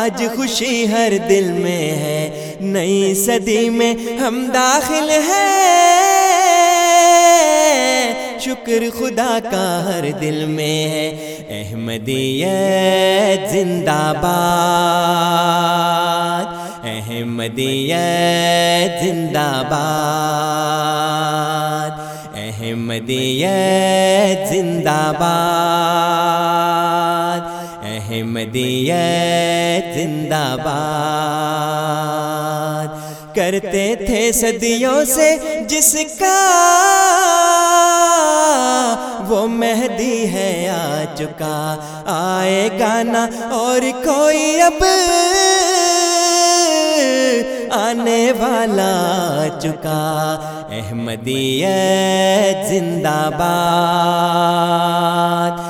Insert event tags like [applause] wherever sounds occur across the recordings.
آج خوشی ہر دل میں ہے۔ نئی صدی میں ہم داخل ہیں۔ شکر خدا کا ہر دل میں ہے۔ احمدیت زندہ باد۔ احمدیت زندہ باد۔ احمدیت زندہ باد۔ احمدیت زندہ باد۔ کرتے تھے صدیوں سے جس کا وہ مہدی ہے آ چکا۔ آئے گانا اور کوئی اب آنے والا چکا۔ احمدیت زندہ باد۔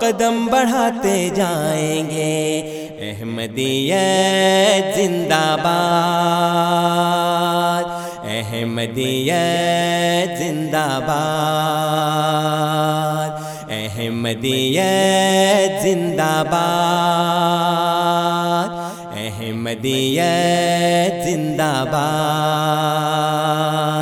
قدم بڑھاتے جائیں گے۔ احمدیت زندہ باد۔ احمدیت زندہ باد۔ احمدیت زندہ باد۔ احمدیت زندہ باد۔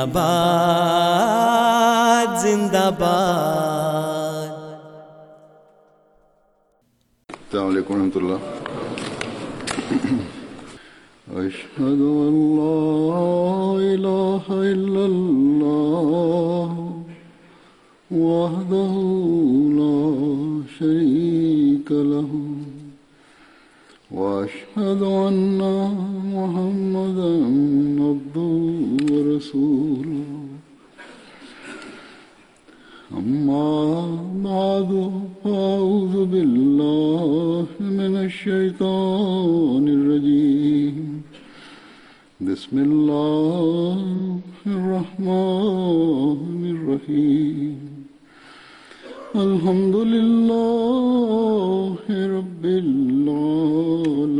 زندہ باد زندہ باد السلام علیکم ورحمۃ اللہ۔ اشهد ان لا اله الا الله وحده لا شريك له واشهد ان محمدا عبده ورسوله. أما بعد، فأعوذ بالله من الشيطان الرجيم. بسم الله الرحمن الرحيم. الحمد لله رب العالمين.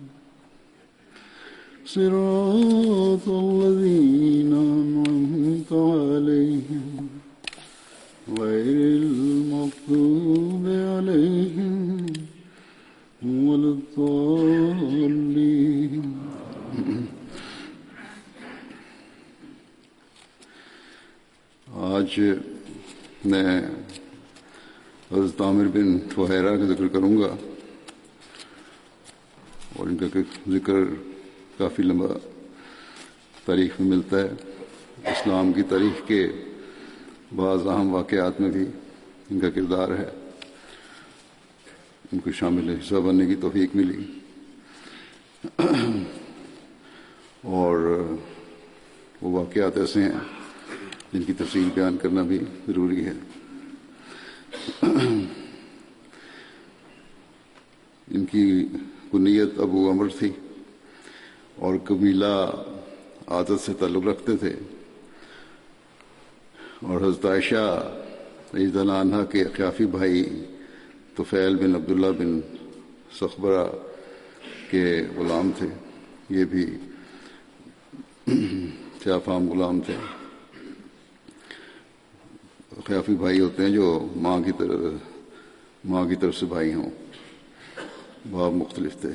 صراط الذين أنعمت عليهم غير المغضوب عليهم ولا الضالين. آج میں حضرت عامر بن فہیرہ کا ذکر کروں گا اور ان کا ذکر کافی لمبا تاریخ میں ملتا ہے۔ اسلام کی تاریخ کے بعض اہم واقعات میں بھی ان کا کردار ہے۔ ان کو شامل حصہ بننے کی توفیق ملی۔ اور وہ واقعات ایسے ہیں جن کی تفصیل بیان کرنا بھی ضروری ہے۔ ان کی کنیت ابو امر تھی۔ اور قبیلہ عادت سے تعلق رکھتے تھے۔ اور حضرت عائشہ عید عنہ کے اقیافی بھائی توفیل بن عبداللہ بن سخبرہ کے غلام تھے۔ یہ بھی فام غلام تھے۔ خیافی بھائی ہوتے ہیں جو ماں کی طرف، ماں کی طرف سے بھائی ہوں۔ باب مختلف تھے۔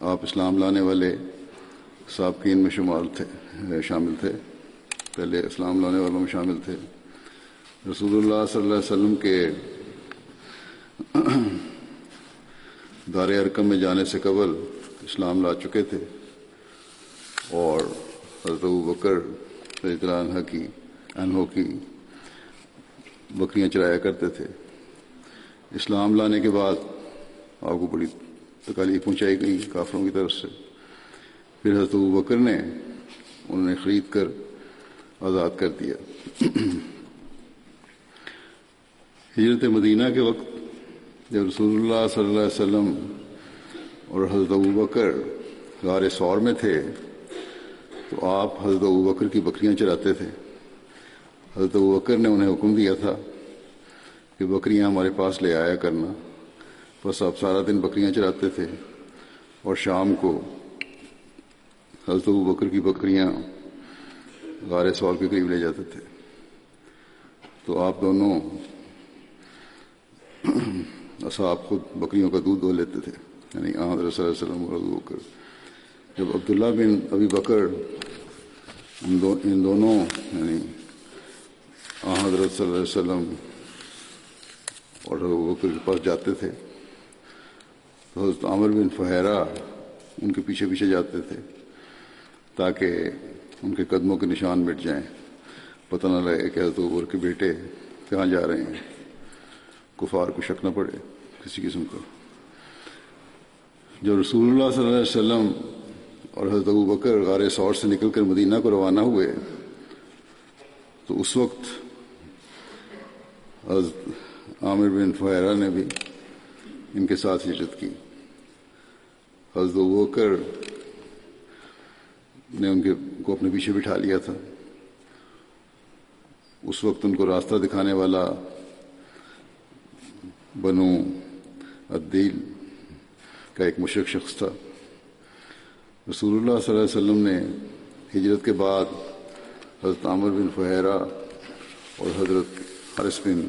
آپ اسلام لانے والے سابقین میں شمار تھے، شامل تھے۔ پہلے اسلام لانے والوں میں شامل تھے۔ رسول اللہ صلی اللہ علیہ وسلم کے دار ارکم میں جانے سے قبل اسلام لا چکے تھے۔ اور حضرت بکر رضی اللہ عنہ کی انہوں کی بکریاں چرایا کرتے تھے۔ اسلام لانے کے بعد آپ کو بڑی تکالیف پہنچائی گئی کافروں کی طرف سے۔ پھر حضرت بکر نے انہوں نے خرید کر آزاد کر دیا۔ ہجرت مدینہ کے وقت جب رسول اللہ صلی اللہ علیہ وسلم اور حضرت بکر غار سور میں تھے، تو آپ حضرت بکر کی بکریاں چراتے تھے۔ حضرت بکر نے انہیں حکم دیا تھا کہ بکریاں ہمارے پاس لے آیا کرنا۔ بس آپ سارا دن بکریاں چراتے تھے اور شام کو حضرت ابو بکر کی بکریاں غار سوال کے قریب لے جاتے تھے۔ تو آپ دونوں اصحاب خود بکریوں کا دودھ دھو لیتے تھے۔ یعنی حضرت صلی اللہ علیہ وسلم اور بکر۔ جب عبداللہ بن ابی بکر ان, دو ان دونوں یعنی حضرت صلی اللہ علیہ وسلم اور بکر کے پاس جاتے تھے تو حضرت عامر بن فہرا ان کے پیچھے پیچھے جاتے تھے۔ تاکہ ان کے قدموں کے نشان مٹ جائیں۔ پتہ نہ لگے کہ حضرت عبر کے بیٹے کہاں جا رہے ہیں۔ کفار کو شک نہ پڑے کسی قسم کا۔ جب رسول اللہ صلی اللہ علیہ وسلم اور حضرت ابو بکر غار سور سے نکل کر مدینہ کو روانہ ہوئے، تو اس وقت حضرت عامر بن فہرا نے بھی ان کے ساتھ ہجرت کی۔ حضرت ابو بکر نے ان کے کو اپنے پیچھے بٹھا لیا تھا۔ اس وقت ان کو راستہ دکھانے والا بنو عدیل کا ایک مشرق شخص تھا۔ رسول اللہ صلی اللہ علیہ وسلم نے ہجرت کے بعد حضرت عامر بن فہرا اور حضرت حرث بن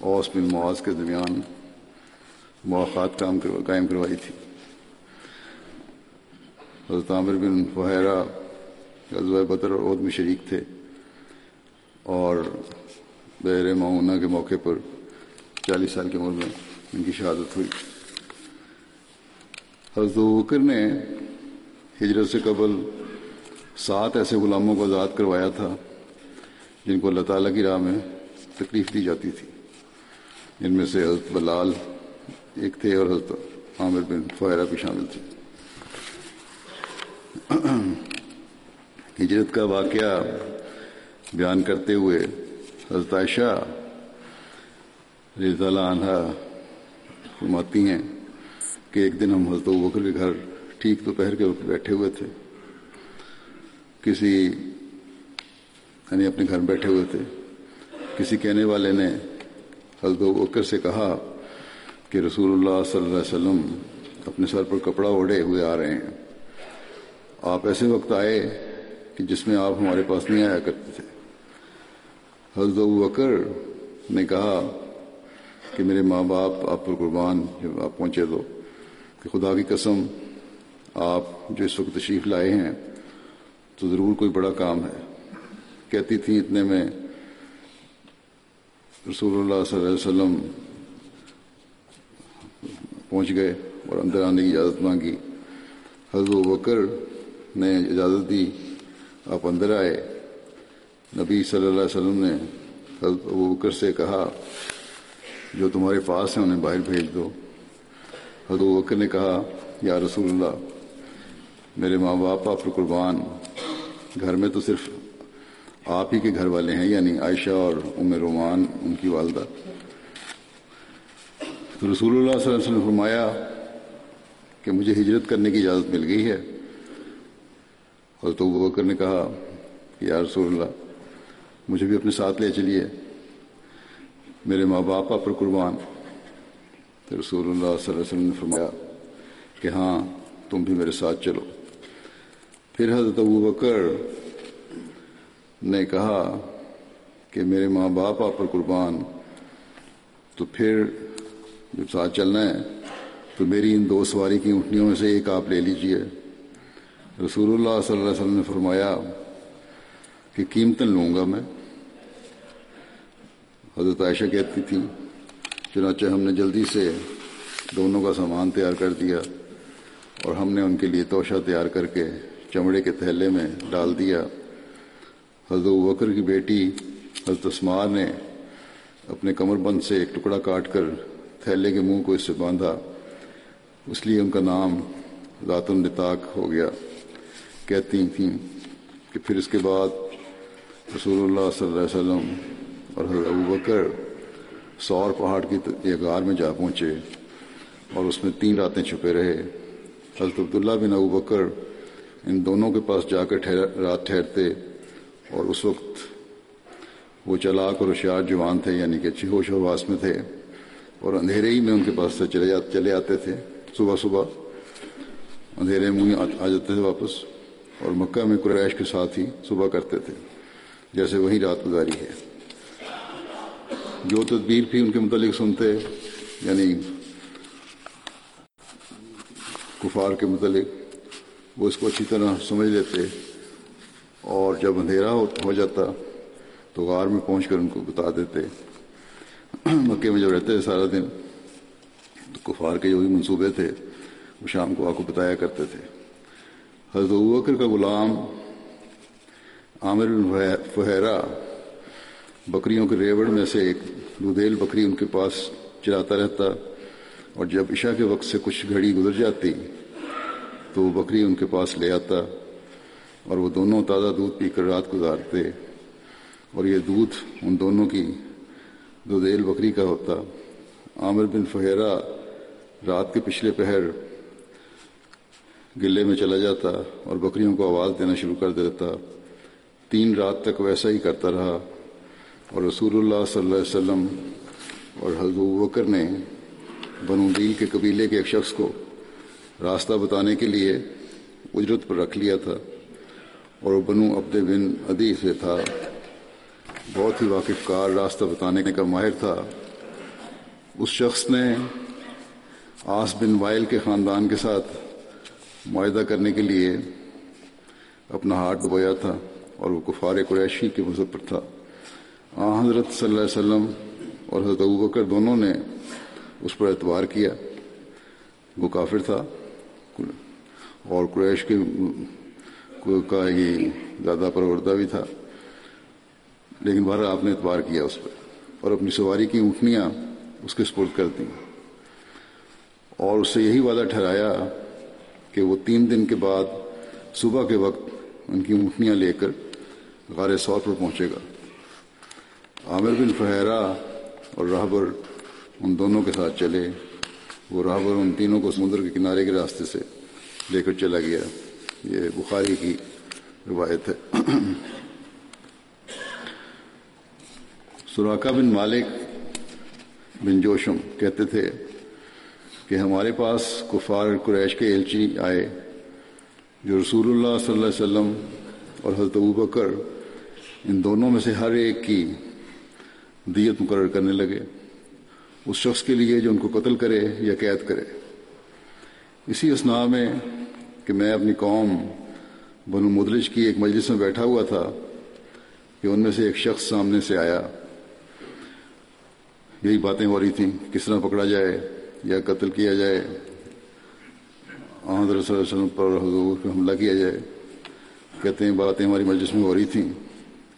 اوس بن معاذ کے درمیان مواقعات کام قائم کروائی تھی۔ حضرت عامر بن فہرا غزوہ بدر اور عہد میں شریک تھے اور بحر معاونہ کے موقع پر چالیس سال کی عمر میں ان کی شہادت ہوئی۔ حضرت بکر نے ہجرت سے قبل سات ایسے غلاموں کو آزاد کروایا تھا جن کو اللہ تعالیٰ کی راہ میں تکلیف دی جاتی تھی۔ ان میں سے حضرت بلال ایک تھے اور حضرت عامر بن فائرہ بھی شامل تھے۔ ہجرت کا واقعہ بیان کرتے ہوئے حضرت عائشہ رضی اللہ عنہ فرماتی ہیں کہ ایک دن ہم حضرت بکر کے گھر ٹھیک دوپہر کے وقت بیٹھے ہوئے تھے۔ کسی یعنی اپنے گھر بیٹھے ہوئے تھے۔ کسی کہنے والے نے حضرت بکر سے کہا کہ رسول اللہ صلی اللہ علیہ وسلم اپنے سر پر کپڑا اوڑے ہوئے آ رہے ہیں۔ آپ ایسے وقت آئے کہ جس میں آپ ہمارے پاس نہیں آیا کرتے تھے۔ حضرت بکر نے کہا کہ میرے ماں باپ آپ پر قربان جب آپ پہنچے تو کہ خدا کی قسم آپ جو اس وقت تشریف لائے ہیں تو ضرور کوئی بڑا کام ہے۔ کہتی تھیں اتنے میں رسول اللہ صلی اللہ علیہ وسلم پہنچ گئے اور اندر آنے کی اجازت مانگی۔ حضرت بکر نے اجازت دی۔ آپ اندر آئے۔ نبی صلی اللہ علیہ وسلم نے حضرت ابو بکر سے کہا، جو تمہارے پاس ہیں انہیں باہر بھیج دو۔ حضرت ابو بکر نے کہا، یا رسول اللہ، میرے ماں باپ، آپ قربان۔ گھر میں تو صرف آپ ہی کے گھر والے ہیں یعنی عائشہ اور ام رومان ان کی والدہ۔ تو رسول اللہ صلی اللہ علیہ وسلم نے فرمایا کہ مجھے ہجرت کرنے کی اجازت مل گئی ہے۔ حضرت ابو بکر نے کہا کہ یا رسول اللہ، مجھے بھی اپنے ساتھ لے چلیے، میرے ماں باپ پر قربان۔ تو رسول اللہ صلی اللہ علیہ وسلم نے فرمایا کہ ہاں تم بھی میرے ساتھ چلو۔ پھر حضرت ابو بکر نے کہا کہ میرے ماں باپ آپ پر قربان، تو پھر جب ساتھ چلنا ہے، تو میری ان دو سواری کی اونٹنیوں میں سے ایک آپ لے لیجیے۔ رسول اللہ صلی اللہ علیہ وسلم نے فرمایا کہ قیمتاً لوں گا میں۔ حضرت عائشہ کہتی تھی چنانچہ ہم نے جلدی سے دونوں کا سامان تیار کر دیا اور ہم نے ان کے لیے توشہ تیار کر کے چمڑے کے تھیلے میں ڈال دیا۔ حضرت بکر کی بیٹی حضرت اسمار نے اپنے کمر بند سے ایک ٹکڑا کاٹ کر تھیلے کے منہ کو اس سے باندھا۔ اس لیے ان کا نام ذات النطاق ہو گیا۔ کہتی تھیں کہ پھر اس کے بعد رسول اللہ صلی اللہ علیہ وسلم اور حضرت ابو بکر سور پہاڑ کی غار میں جا پہنچے اور اس میں تین راتیں چھپے رہے۔ حضرت عبداللہ بن ابو بکر ان دونوں کے پاس جا کر رات ٹھہرتے اور اس وقت وہ چلاک اور ہوشیار جوان تھے یعنی کہ اچھی ہوش حواس میں تھے اور اندھیرے ہی میں ان کے پاس سے چلے چلے آتے تھے۔ صبح صبح اندھیرے میں آ جاتے تھے واپس۔ اور مکہ میں قریش کے ساتھ ہی صبح کرتے تھے، جیسے وہی رات گزاری ہے۔ جو تدبیر بھی ان کے متعلق سنتے یعنی کفار کے متعلق، وہ اس کو اچھی طرح سمجھ لیتے اور جب اندھیرا ہو جاتا تو غار میں پہنچ کر ان کو بتا دیتے۔ مکے میں جب رہتے تھے سارا دن، تو کفار کے جو بھی منصوبے تھے، وہ شام کو آ کو بتایا کرتے تھے۔ حضرت بکر کا غلام عامر بن فہرا بکریوں کے ریوڑ میں سے ایک دودھیل بکری ان کے پاس چلاتا رہتا اور جب عشاء کے وقت سے کچھ گھڑی گزر جاتی تو وہ بکری ان کے پاس لے آتا اور وہ دونوں تازہ دودھ پی کر رات گزارتے اور یہ دودھ ان دونوں کی دودھیل بکری کا ہوتا۔ عامر بن فہرا رات کے پچھلے پہر گلے میں چلا جاتا اور بکریوں کو آواز دینا شروع کر دیتا۔ تین رات تک ویسا ہی کرتا رہا۔ اور رسول اللہ صلی اللہ علیہ وسلم اور حضرت بکر نے بنودیل کے قبیلے کے ایک شخص کو راستہ بتانے کے لیے اجرت پر رکھ لیا تھا۔ اور وہ بنو عبد بن ادی سے تھا۔ بہت ہی واقف کار راستہ بتانے کا ماہر تھا۔ اس شخص نے آس بن وائل کے خاندان کے ساتھ معاہدہ کرنے کے لیے اپنا ہاتھ ڈبویا تھا اور وہ کفار قریشی کے مذہب پر تھا۔ آ، حضرت صلی اللہ علیہ وسلم اور حضرت بکر دونوں نے اس پر اعتبار کیا۔ وہ کافر تھا۔ اور قریش کے کا ہی زیادہ پروردہ بھی تھا۔ لیکن بہر آپ نے اعتبار کیا اس پر اور اپنی سواری کی اونٹنیاں اس کے سپرد کر دیں۔ اور اس سے یہی وعدہ ٹھہرایا کہ وہ تین دن کے بعد صبح کے وقت ان کی اونٹنیاں لے کر غار سور پر پہنچے گا۔ عامر بن فہرا اور راہبر ان دونوں کے ساتھ چلے۔ وہ راہبر ان تینوں کو سمندر کے کنارے کے راستے سے لے کر چلا گیا۔ یہ بخاری کی روایت ہے۔ سراقا بن مالک بن جوشم کہتے تھے کہ ہمارے پاس کفار قریش کے ایلچی آئے، جو رسول اللہ صلی اللہ علیہ وسلم اور حضرت بکر، ان دونوں میں سے ہر ایک کی دیت مقرر کرنے لگے۔ اس شخص کے لیے جو ان کو قتل کرے یا قید کرے۔ اسی اسنا میں کہ میں اپنی قوم بنو مدلج کی ایک مجلس میں بیٹھا ہوا تھا کہ ان میں سے ایک شخص سامنے سے آیا۔ یہی باتیں ہو رہی تھیں، کس طرح پکڑا جائے یا قتل کیا جائے حضرت صلی اللہ علیہ وسلم پر حضور پہ حملہ کیا جائے۔ کہتے ہیں، باتیں ہماری مجلس میں ہو رہی تھیں۔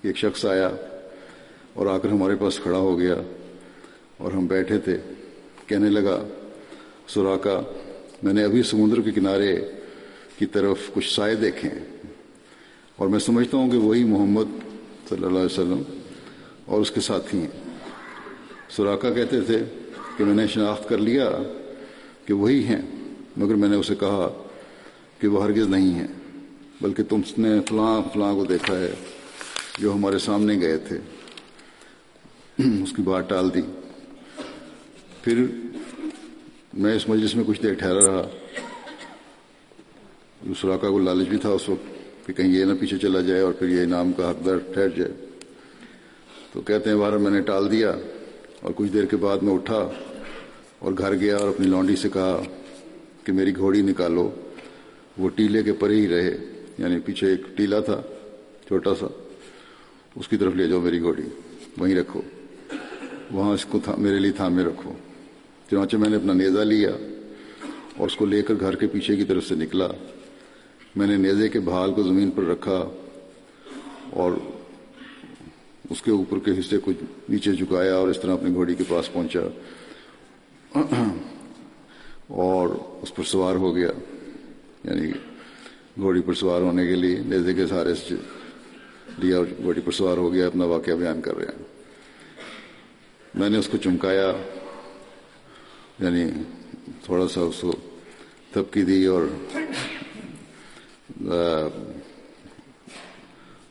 کہ ایک شخص آیا اور آ کر ہمارے پاس کھڑا ہو گیا اور ہم بیٹھے تھے۔ کہنے لگا سوراخا میں نے ابھی سمندر کے کنارے کی طرف کچھ سائے دیکھے ہیں۔ اور میں سمجھتا ہوں کہ وہی محمد صلی اللہ علیہ وسلم اور اس کے ساتھی ہیں۔ سوراخا کہتے تھے کہ میں نے شناخت کر لیا کہ وہی ہیں، مگر میں نے اسے کہا کہ وہ ہرگز نہیں ہیں، بلکہ تم نے فلاں فلاں کو دیکھا ہے جو ہمارے سامنے گئے تھے۔ اس کی بات ٹال دی۔ پھر میں اس مجلس میں کچھ دیر ٹھہرا رہا۔ سراکا کو لالچ بھی تھا اس وقت کہ کہیں یہ نہ پیچھے چلا جائے اور پھر یہ انعام کا حقدار ٹھہر جائے۔ تو کہتے ہیں بار میں نے ٹال دیا اور کچھ دیر کے بعد میں اٹھا۔ اور گھر گیا اور اپنی لانڈی سے کہا کہ میری گھوڑی نکالو۔ وہ ٹیلے کے پرے ہی رہے یعنی پیچھے ایک ٹیلا تھا، چھوٹا سا۔ اس کی طرف لے جاؤ میری گھوڑی، وہیں رکھو۔ وہاں اس کو تھا، میرے لیے تھامے رکھو۔ چنانچہ میں نے اپنا نیزا لیا اور اس کو لے کر گھر کے پیچھے کی طرف سے نکلا۔ میں نے نیزے کے بھال کو زمین پر رکھا اور اس کے اوپر کے حصے کو نیچے جھکایا اور اس طرح اپنی گھوڑی کے پاس پہنچا۔ اور اس پر سوار ہو گیا یعنی گھوڑی پر سوار ہونے کے لیے نیزے کے سہارے سے لیا اور گھوڑی پر سوار ہو گیا، اپنا واقعہ بیان کر رہے ہیں۔ میں نے اس کو چمکایا یعنی تھوڑا سا اس کو تھپکی دی اور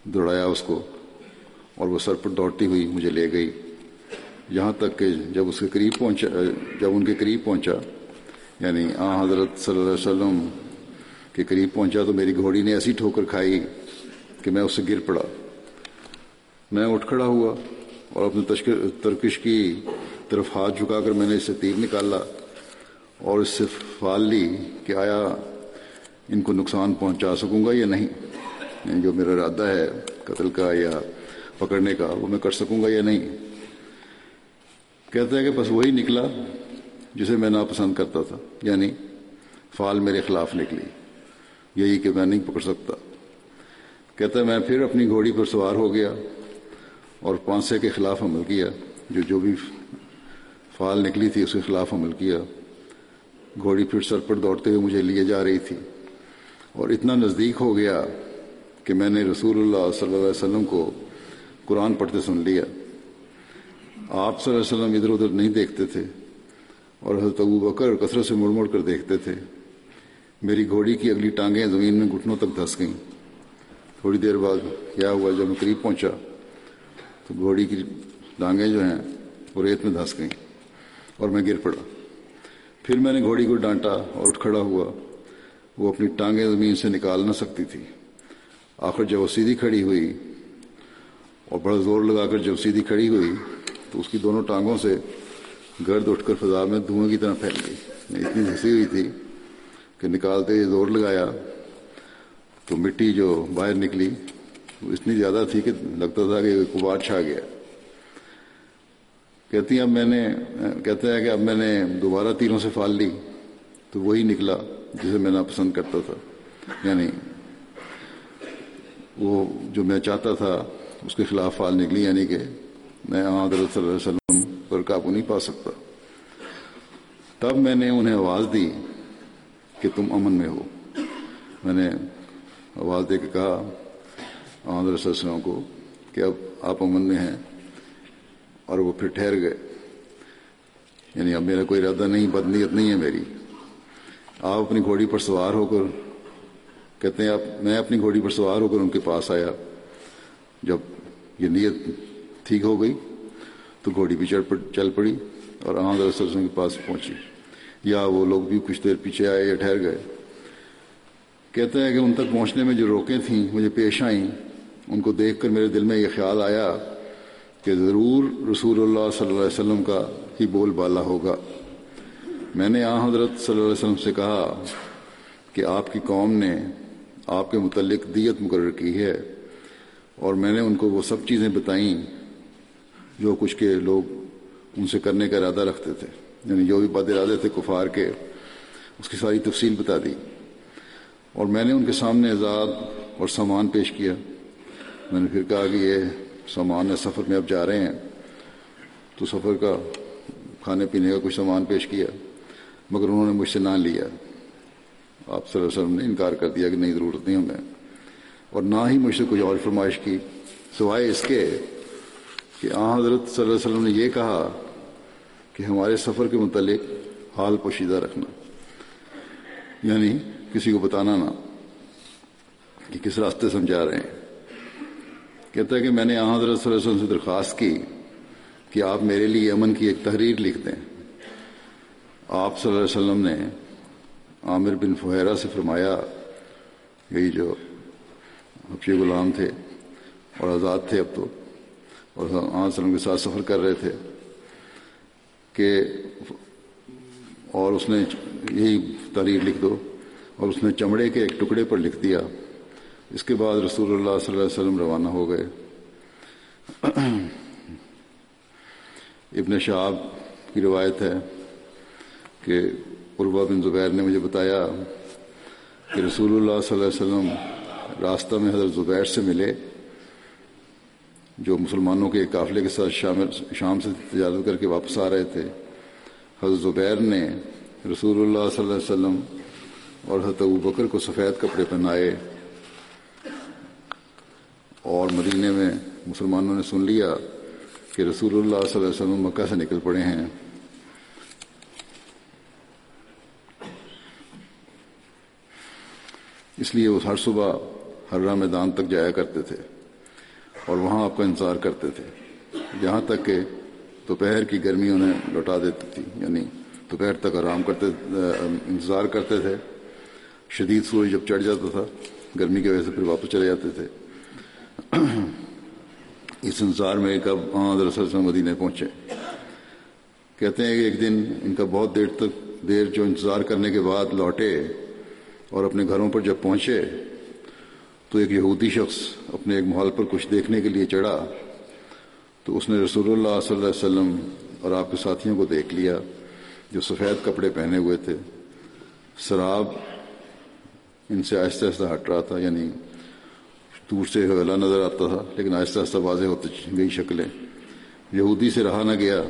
دوڑایا اس کو اور وہ سر پر دوڑتی ہوئی مجھے لے گئی۔ یہاں تک کہ جب اس کے قریب پہنچا، جب ان کے قریب پہنچا یعنی آ حضرت صلی اللہ علیہ وسلم کے قریب پہنچا تو میری گھوڑی نے ایسی ٹھوکر کھائی کہ میں اس سے گر پڑا۔ میں اٹھ کھڑا ہوا اور اپنے ترکش کی طرف ہاتھ جھکا کر میں نے اس سے تیر نکالا اور اس سے فال لی کہ آیا ان کو نقصان پہنچا سکوں گا یا نہیں؟ یعنی جو میرا ارادہ ہے قتل کا یا پکڑنے کا وہ میں کر سکوں گا یا نہیں؟ کہتا ہے کہ بس وہی نکلا جسے میں ناپسند کرتا تھا یعنی فال میرے خلاف نکلی، یہی کہ میں نہیں پکڑ سکتا۔ کہتا ہے، میں پھر اپنی گھوڑی پر سوار ہو گیا اور پانسے کے خلاف عمل کیا، جو جو بھی فال نکلی تھی اس کے خلاف عمل کیا۔ گھوڑی پھر سر پر دوڑتے ہوئے مجھے لیے جا رہی تھی۔ اور اتنا نزدیک ہو گیا کہ میں نے رسول اللہ صلی اللہ علیہ وسلم کو قرآن پڑھتے سن لیا۔ آپ صلی اللہ علیہ وسلم ادھر ادھر نہیں دیکھتے تھے اور حضرت ابو بکر کثرت سے مڑ مڑ کر دیکھتے تھے۔ میری گھوڑی کی اگلی ٹانگیں زمین میں گھٹنوں تک دھس گئیں۔ تھوڑی دیر بعد کیا ہوا جب میں قریب پہنچا تو گھوڑی کی ٹانگیں جو ہیں وہ ریت میں دھس گئیں اور میں گر پڑا۔ پھر میں نے گھوڑی کو ڈانٹا اور اٹھ کھڑا ہوا۔ وہ اپنی ٹانگیں زمین سے نکال نہ سکتی تھی۔ آخر جب وہ سیدھی کھڑی ہوئی اور بڑا زور لگا کر جب سیدھی کھڑی ہوئی تو اس کی دونوں ٹانگوں سے گرد اٹھ کر فضا میں دھوئیں کی طرح پھیل گئی۔ اتنی ہنسی ہوئی تھی کہ نکالتے ہی زور لگایا تو مٹی جو باہر نکلی وہ اتنی زیادہ تھی کہ لگتا تھا کہ کباڑ چھا گیا۔ کہتی ہیں، اب میں نے، کہتے ہیں کہ اب میں نے دوبارہ تیروں سے پھال لی تو وہی نکلا جسے میں ناپسند کرتا تھا۔ یعنی وہ جو میں چاہتا تھا اس کے خلاف فال نکلی یعنی کہ میں حضرت صلی اللہ علیہ وسلم پر قابو نہیں پا سکتا۔ تب میں نے انہیں آواز دی کہ تم امن میں ہو۔ میں نے آواز دے کے کہا حضرت صلی اللہ علیہ وسلم کو کہ اب آپ امن میں ہیں اور وہ پھر ٹھہر گئے۔ یعنی اب میرا کوئی ارادہ نہیں، بدنیت نہیں ہے میری۔ آپ اپنی گھوڑی پر سوار ہو کر کہتے ہیں، آپ، میں اپنی گھوڑی پر سوار ہو کر ان کے پاس آیا۔ جب یہ نیت ٹھیک ہو گئی تو گھوڑی بھی چڑھ چل پڑی اور احمد وسلم کے پاس پہنچی۔ یا وہ لوگ بھی کچھ دیر پیچھے آئے یا ٹھہر گئے۔ کہتے ہیں کہ ان تک پہنچنے میں جو روکیں تھیں، مجھے پیش آئیں۔ ان کو دیکھ کر میرے دل میں یہ خیال آیا کہ ضرور رسول اللہ صلی اللہ علیہ وسلم کا ہی بول بالا ہوگا۔ میں نے آ، حضرت صلی اللہ علیہ وسلم سے کہا کہ آپ کی قوم نے آپ کے متعلق دیت مقرر کی ہے اور میں نے ان کو وہ سب چیزیں بتائیں۔ جو کچھ کے لوگ ان سے کرنے کا ارادہ رکھتے تھے یعنی جو بھی بد ارادے تھے، کفار کے، اس کی ساری تفصیل بتا دی۔ اور میں نے ان کے سامنے آزاد اور سامان پیش کیا۔ میں نے پھر کہا کہ یہ سامان ہے، سفر میں اب جا رہے ہیں۔ تو سفر کا کھانے پینے کا کچھ سامان پیش کیا، مگر انہوں نے مجھ سے نہ لیا۔ آپ صلی اللہ علیہ وسلم نے انکار کر دیا کہ نہیں، ضرورت نہیں ہمیں۔ اور نہ ہی مجھ سے کوئی اور فرمائش کی، سوائے اس کے کہ آ حضرت صلی اللہ علیہ وسلم نے یہ کہا کہ ہمارے سفر کے متعلق حال پوشیدہ رکھنا۔ یعنی کسی کو بتانا نہ کہ کس راستے سے ہم جا رہے ہیں۔ کہتا ہے کہ میں نے آ حضرت صلی اللہ علیہ وسلم سے درخواست کی کہ آپ میرے لیے امن کی ایک تحریر لکھ دیں۔ آپ صلی اللہ علیہ وسلم نے عامر بن فہیرہ سے فرمایا، یہی جو حفیع غلام تھے اور آزاد تھے اب تو اور وسلم کے ساتھ سفر کر رہے تھے کہ اور اس نے یہی تحریر لکھ دو اور اس نے چمڑے کے ایک ٹکڑے پر لکھ دیا۔ اس کے بعد رسول اللہ صلی اللہ علیہ وسلم روانہ ہو گئے۔ ابن شعب کی روایت ہے کہ قربہ بن زبیر نے مجھے بتایا کہ رسول اللہ صلی اللہ علیہ وسلم راستہ میں حضرت زبیر سے ملے۔ جو مسلمانوں کے قافلے کے ساتھ شامل شام سے تجارت کر کے واپس آ رہے تھے۔ حضرت زبیر نے رسول اللہ صلی اللہ علیہ وسلم اور حضرت ابو بکر کو سفید کپڑے پہنائے اور مدینے میں مسلمانوں نے سن لیا کہ رسول اللہ صلی اللہ علیہ وسلم مکہ سے نکل پڑے ہیں۔ اس لیے وہ ہر صبح ہر میدان تک جایا کرتے تھے۔ اور وہاں آپ کا انتظار کرتے تھے۔ یہاں تک کہ دوپہر کی گرمی انہیں لوٹا دیتی تھی یعنی دوپہر تک آرام کرتے، انتظار کرتے تھے۔ شدید سورج جب چڑھ جاتا تھا، گرمی کی وجہ سے پھر واپس چلے جاتے تھے۔ اس انتظار میں کب ہاں دراصل مدینے پہنچے۔ کہتے ہیں کہ ایک دن ان کا بہت دیر تک، دیر جو انتظار کرنے کے بعد لوٹے اور اپنے گھروں پر جب پہنچے تو ایک یہودی شخص اپنے ایک محل پر کچھ دیکھنے کے لیے چڑھا تو اس نے رسول اللہ صلی اللہ علیہ وسلم اور آپ کے ساتھیوں کو دیکھ لیا جو سفید کپڑے پہنے ہوئے تھے۔ شراب ان سے آہستہ آہستہ ہٹ رہا تھا یعنی دور سے حویلا نظر آتا تھا، لیکن آہستہ آہستہ واضح ہوتی گئی شکلیں۔ یہودی سے رہا نہ گیا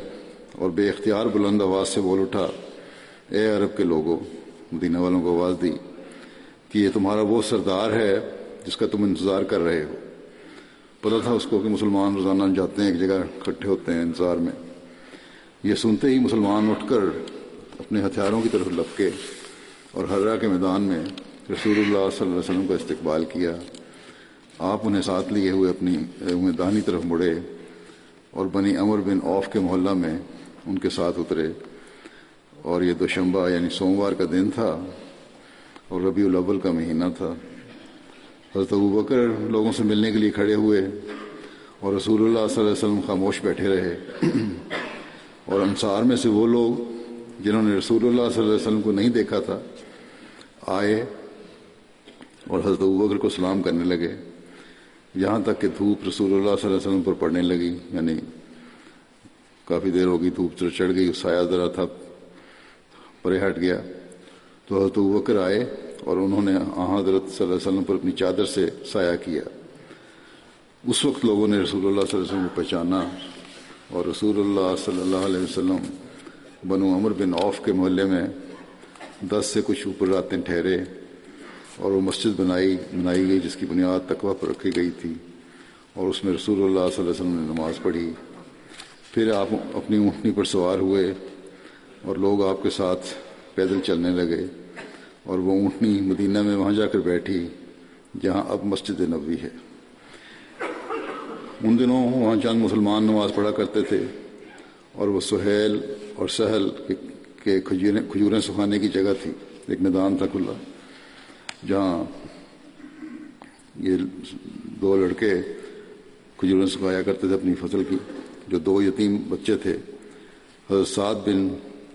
اور بے اختیار بلند آواز سے بول اٹھا، اے عرب کے لوگوں، مدینہ والوں کو آواز دی کہ یہ تمہارا وہ سردار ہے جس کا تم انتظار کر رہے ہو۔ پتا تھا اس کو کہ مسلمان روزانہ جاتے ہیں، ایک جگہ اکٹھے ہوتے ہیں انتظار میں۔ یہ سنتے ہی مسلمان اٹھ کر اپنے ہتھیاروں کی طرف لپکے اور حرا کے میدان میں رسول اللہ صلی اللہ علیہ وسلم کا استقبال کیا۔ آپ انہیں ساتھ لیے ہوئے اپنی دانی طرف مڑے اور بنی امر بن اوف کے محلہ میں ان کے ساتھ اترے۔ اور یہ دوشمبہ یعنی سوموار کا دن تھا اور ربیع الاول کا مہینہ تھا۔ حضرت ابو بکر لوگوں سے ملنے کے لیے کھڑے ہوئے اور رسول اللہ صلی اللہ علیہ وسلم خاموش بیٹھے رہے۔ اور انصار میں سے وہ لوگ جنہوں نے رسول اللہ صلی اللہ علیہ وسلم کو نہیں دیکھا تھا، آئے اور حضرت ابو بکر کو سلام کرنے لگے۔ یہاں تک کہ دھوپ رسول اللہ صلی اللہ علیہ وسلم پر پڑنے لگی یعنی کافی دیر ہو گئی دھوپ چڑھ گئی، سایہ ذرا تھا، پرے ہٹ گیا۔ تو حضرت بکر آئے اور انہوں نے حضرت صلی اللہ علیہ وسلم پر اپنی چادر سے سایہ کیا۔ اس وقت لوگوں نے رسول اللہ صلی اللہ علیہ وسلم کو پہچانا اور رسول اللہ صلی اللہ علیہ وسلم بنو عمر بن عوف کے محلے میں دس سے کچھ اوپر راتیں ٹھہرے اور وہ مسجد بنائی بنائی گئی جس کی بنیاد تقوی پر رکھی گئی تھی اور اس میں رسول اللہ صلی اللہ علیہ وسلم نے نماز پڑھی۔ پھر آپ اپنی اونٹنی پر سوار ہوئے اور لوگ آپ کے ساتھ پیدل چلنے لگے۔ اور وہ اونٹنی مدینہ میں وہاں جا کر بیٹھی، جہاں اب مسجد نبوی ہے۔ ان دنوں وہاں چند مسلمان نماز پڑھا کرتے تھے، اور وہ سہیل اور سہل کے کھجوریں سکھانے کی جگہ تھی، ایک میدان تھا کھلا، جہاں یہ دو لڑکے کھجوریں سکھایا کرتے تھے اپنی فصل کی، جو دو یتیم بچے تھے۔ حضرت سعد بن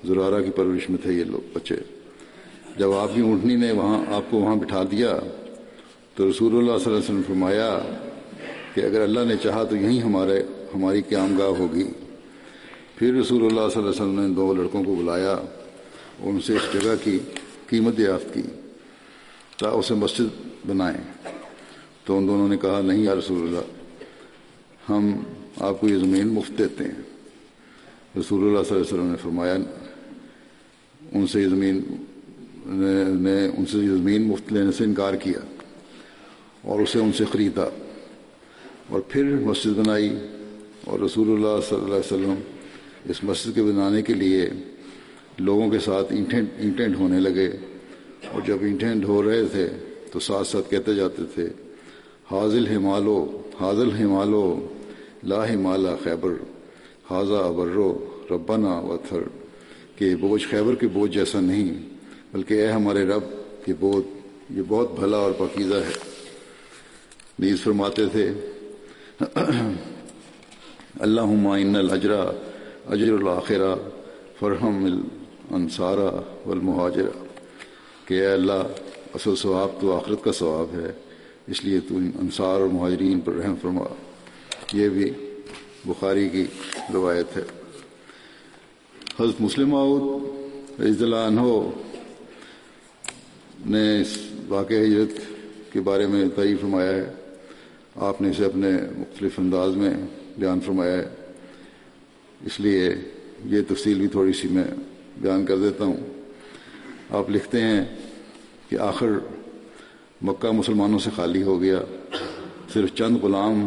زرارہ کی پرورش میں تھے یہ لوگ بچے۔ جب آپ کی اونٹنی نے وہاں آپ کو وہاں بٹھا دیا، تو رسول اللہ صلی اللہ علیہ وسلم فرمایا کہ اگر اللہ نے چاہا تو یہیں ہمارے ہماری قیام گاہ ہوگی۔ پھر رسول اللہ صلی اللہ علیہ وسلم نے دو لڑکوں کو بلایا اور ان سے اس جگہ کی قیمت یافت کی، تا اسے مسجد بنائیں۔ تو ان دونوں نے کہا، نہیں یا رسول اللہ، ہم آپ کو یہ زمین مفت دیتے ہیں۔ رسول اللہ صلی اللہ علیہ وسلم نے فرمایا، ان سے یہ زمین نے ان سے یہ زمین مفت لینے سے انکار کیا اور اسے ان سے خریدا اور پھر مسجد بنائی اور رسول اللہ صلی اللہ علیہ وسلم اس مسجد کے بنانے کے لیے لوگوں کے ساتھ انٹینٹ ہونے لگے اور جب انٹینٹ ہو رہے تھے تو ساتھ ساتھ کہتے جاتے تھے، حاضل ہمالو حاضل ہمالو لا ہمالا خیبر حاضہ ابرو ربنا وتھر، کہ بوجھ خیبر کے بوجھ جیسا نہیں۔ بلکہ اے ہمارے رب، یہ بوجھ یہ بہت بھلا اور پاکیزہ ہے۔ نیز فرماتے تھے اللہ ان الجرا اجر الآخرہ فرحم الانصارہ والمہاجرہ کہ اے اللہ، اصل ثواب تو آخرت کا ثواب ہے، اس لیے تو انصار اور مہاجرین پر رحم فرما۔ یہ بھی بخاری کی روایت ہے۔ حضرت مسلم رضی اللہ عنہ نے اس واقع ہجرت کے بارے میں تعریف فرمایا ہے۔ آپ نے اسے اپنے مختلف انداز میں بیان فرمایا ہے۔ اس لیے یہ تفصیل بھی تھوڑی سی میں بیان کر دیتا ہوں۔ آپ لکھتے ہیں کہ آخر مکہ مسلمانوں سے خالی ہو گیا۔ صرف چند غلام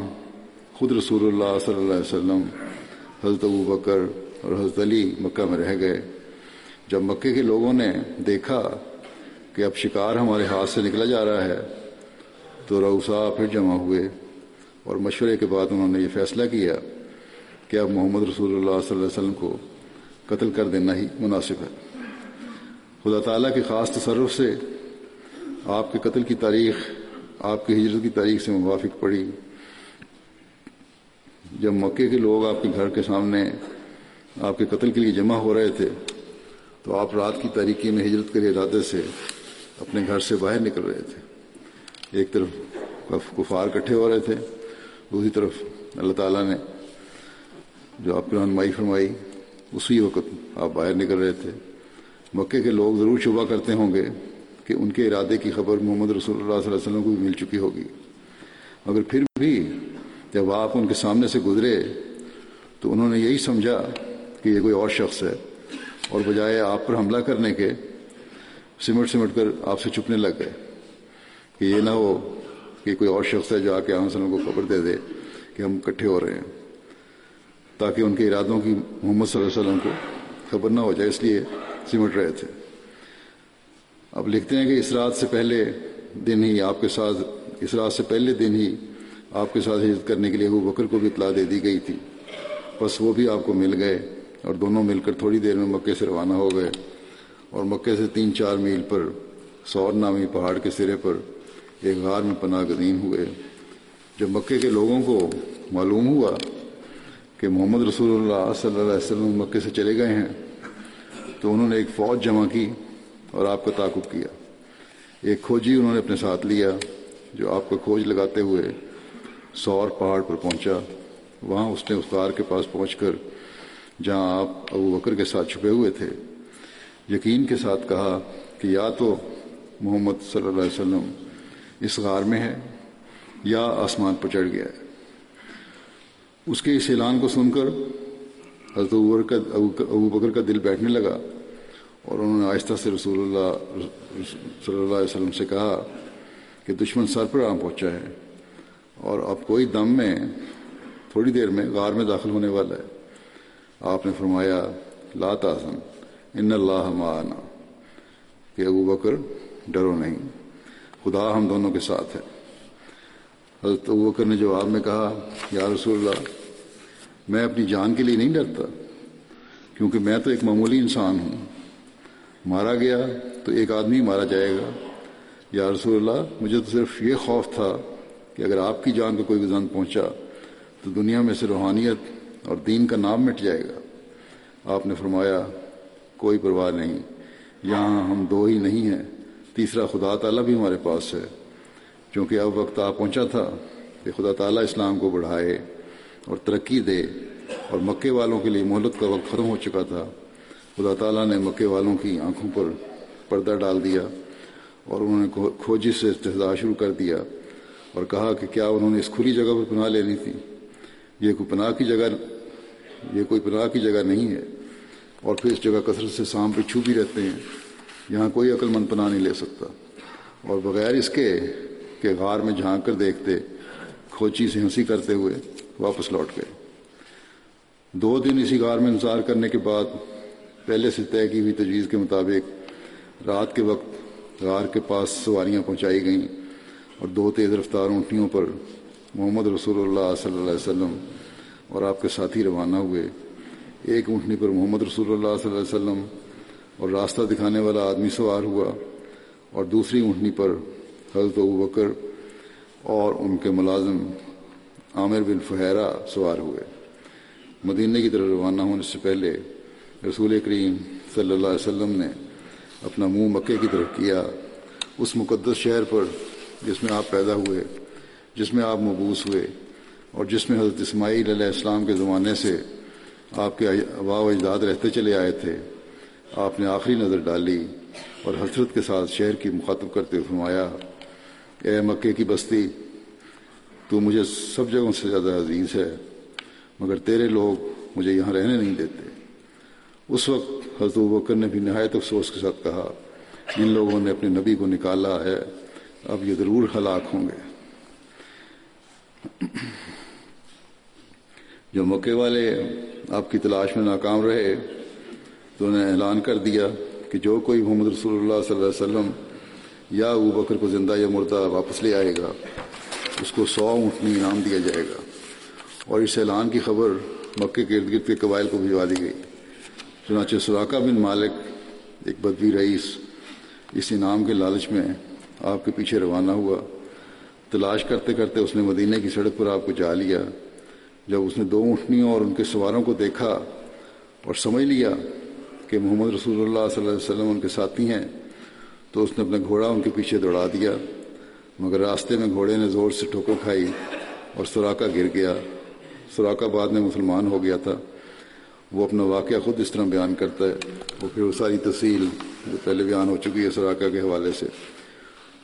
خود رسول اللہ صلی اللہ علیہ وسلم، حضرت ابو بکر اور حضرت علی مکہ میں رہ گئے۔ جب مکے کے لوگوں نے دیکھا کہ اب شکار ہمارے ہاتھ سے نکلا جا رہا ہے۔ تو روسا پھر جمع ہوئے اور مشورے کے بعد انہوں نے یہ فیصلہ کیا کہ اب محمد رسول اللہ صلی اللہ علیہ وسلم کو قتل کر دینا ہی مناسب ہے۔ خدا تعالیٰ کے خاص تصرف سے آپ کے قتل کی تاریخ، آپ کی ہجرت کی تاریخ سے موافق پڑی۔ جب مکے کے لوگ آپ کے گھر کے سامنے آپ کے قتل کے لیے جمع ہو رہے تھے، تو آپ رات کی تاریکی میں ہجرت کے ارادے سے اپنے گھر سے باہر نکل رہے تھے۔ ایک طرف کفار کٹھے ہو رہے تھے، دوسری طرف اللہ تعالیٰ نے جو آپ کی رہنمائی فرمائی، اسی وقت آپ باہر نکل رہے تھے۔ مکے کے لوگ ضرور شبہ کرتے ہوں گے کہ ان کے ارادے کی خبر محمد رسول اللہ صلی اللہ علیہ وسلم کو بھی مل چکی ہوگی۔ مگر پھر بھی جب آپ ان کے سامنے سے گزرے تو انہوں نے یہی سمجھا کہ یہ کوئی اور شخص ہے اور بجائے آپ پر حملہ کرنے کے سمٹ سمٹ کر آپ سے چپنے لگ گئے کہ یہ نہ ہو کہ کوئی اور شخص ہے جو آ کے عام وسلم کو خبر دے دے کہ ہم اکٹھے ہو رہے ہیں، تاکہ ان کے ارادوں کی محمد صلی اللہ علیہ وسلم کو خبر نہ ہو جائے، اس لیے سمٹ رہے تھے۔ اب لکھتے ہیں کہ اس رات سے پہلے دن ہی آپ کے ساتھ، اس رات سے پہلے دن ہی آپ کے ساتھ ہجرت کرنے کے لیے ابو بکر کو بھی اطلاع دے دی گئی تھی۔ بس وہ بھی آپ کو مل گئے اور دونوں مل کر تھوڑی دیر میں مکے سے روانہ ہو گئے۔ اور مکے سے تین چار میل پر سور نامی پہاڑ کے سرے پر ایک غار میں پناہ گزین ہوئے۔ جب مکے کے لوگوں کو معلوم ہوا کہ محمد رسول اللہ صلی اللہ علیہ وسلم مکے سے چلے گئے ہیں، تو انہوں نے ایک فوج جمع کی اور آپ کا تعاقب کیا۔ ایک کھوجی انہوں نے اپنے ساتھ لیا، جو آپ کا کھوج لگاتے ہوئے سور پہاڑ پر پہنچا۔ وہاں اس نے اس غار کے پاس پہنچ کر جہاں آپ ابو بکر کے ساتھ چھپے ہوئے تھے یقین کے ساتھ کہا کہ یا تو محمد صلی اللہ علیہ وسلم اس غار میں ہے یا آسمان پر چڑھ گیا ہے۔ اس کے اس اعلان کو سن کر حضرت ابو بکر کا دل بیٹھنے لگا اور انہوں نے آہستہ سے رسول اللہ صلی اللہ علیہ وسلم سے کہا کہ دشمن سر پر آم پہنچا ہے اور اب کوئی دم میں تھوڑی دیر میں غار میں داخل ہونے والا ہے۔ آپ نے فرمایا، لا تازن ان اللہ معنا۔ کہ ابو بکر، ڈرو نہیں۔ خدا ہم دونوں کے ساتھ ہے۔ حضرت ابو بکر نے جواب میں کہا، یا رسول اللہ، میں اپنی جان کے لیے نہیں ڈرتا، کیونکہ میں تو ایک معمولی انسان ہوں۔ مارا گیا تو ایک آدمی مارا جائے گا۔ یا رسول اللہ، مجھے تو صرف یہ خوف تھا کہ اگر آپ کی جان کو کوئی گزن پہنچا، تو دنیا میں سے روحانیت اور دین کا نام مٹ جائے گا۔ آپ نے فرمایا کوئی پرواہ نہیں۔ یہاں ہم دو ہی نہیں ہیں۔ تیسرا خدا تعالیٰ بھی ہمارے پاس ہے۔ کیونکہ اب وقت آ پہنچا تھا کہ خدا تعالیٰ اسلام کو بڑھائے اور ترقی دے اور مکے والوں کے لیے مہلت کا وقت ختم ہو چکا تھا۔ خدا تعالیٰ نے مکے والوں کی آنکھوں پر پردہ ڈال دیا اور انہوں نے کھوجی سے استحصال شروع کر دیا اور کہا کہ کیا انہوں نے اس کھلی جگہ پر پناہ لینی تھی؟ یہ کوئی پناہ کی جگہ یہ کوئی پناہ کی جگہ نہیں ہے۔ اور پھر اس جگہ کثرت سے سام پہ چھو بھی رہتے ہیں، یہاں کوئی عقل مند پناہ نہیں لے سکتا۔ اور بغیر اس کے کہ غار میں جھانک کر دیکھتے، کھوچی سے ہنسی کرتے ہوئے واپس لوٹ گئے۔ دو دن اسی غار میں انتظار کرنے کے بعد پہلے سے طے کی ہوئی تجویز کے مطابق رات کے وقت غار کے پاس سواریاں پہنچائی گئیں اور دو تیز رفتار اونٹیوں پر محمد رسول اللہ صلی اللہ علیہ وسلم اور آپ کے ساتھی روانہ ہوئے۔ ایک اونٹنی پر محمد رسول اللہ صلی اللہ علیہ وسلم اور راستہ دکھانے والا آدمی سوار ہوا اور دوسری اونٹنی پر حضرت ابو بکر اور ان کے ملازم عامر بن فہرا سوار ہوئے۔ مدینہ کی طرف روانہ ہونے سے پہلے رسول کریم صلی اللہ علیہ وسلم نے اپنا منہ مکے کی طرف کیا۔ اس مقدس شہر پر جس میں آپ پیدا ہوئے، جس میں آپ مبوس ہوئے اور جس میں حضرت اسماعیل علیہ السلام کے زمانے سے آپ کے ابا و اجداد رہتے چلے آئے تھے۔ آپ نے آخری نظر ڈالی اور حسرت کے ساتھ شہر کی مخاطب کرتے فرمایا، اے مکے کی بستی، تو مجھے سب جگہوں سے زیادہ عزیز ہے، مگر تیرے لوگ مجھے یہاں رہنے نہیں دیتے۔ اس وقت حضرت بکر نے بھی نہایت افسوس کے ساتھ کہا، جن لوگوں نے اپنے نبی کو نکالا ہے، اب یہ ضرور ہلاک ہوں گے۔ جو مکے والے آپ کی تلاش میں ناکام رہے تو انہیں اعلان کر دیا کہ جو کوئی محمد رسول اللہ صلی اللہ علیہ وسلم یا ابو بکر کو زندہ یا مردہ واپس لے آئے گا، اس کو سو اونٹنی انعام دیا جائے گا۔ اور اس اعلان کی خبر مکے کے ارد گرد کے قبائل کو بھجوا دی گئی۔ چنانچہ سراقہ بن مالک، ایک بدوی رئیس، اس انعام کے لالچ میں آپ کے پیچھے روانہ ہوا۔ تلاش کرتے کرتے اس نے مدینہ کی سڑک پر آپ کو جا لیا۔ جب اس نے دو اونٹنیوں اور ان کے سواروں کو دیکھا اور سمجھ لیا کہ محمد رسول اللہ صلی اللہ علیہ وسلم ان کے ساتھی ہیں، تو اس نے اپنا گھوڑا ان کے پیچھے دوڑا دیا۔ مگر راستے میں گھوڑے نے زور سے ٹھوکر کھائی اور سوراخا گر گیا۔ سوراخا بعد میں مسلمان ہو گیا تھا۔ وہ اپنا واقعہ خود اس طرح بیان کرتا ہے۔ وہ پھر وہ ساری تفصیل جو پہلے بیان ہو چکی ہے سوراخا کے حوالے سے،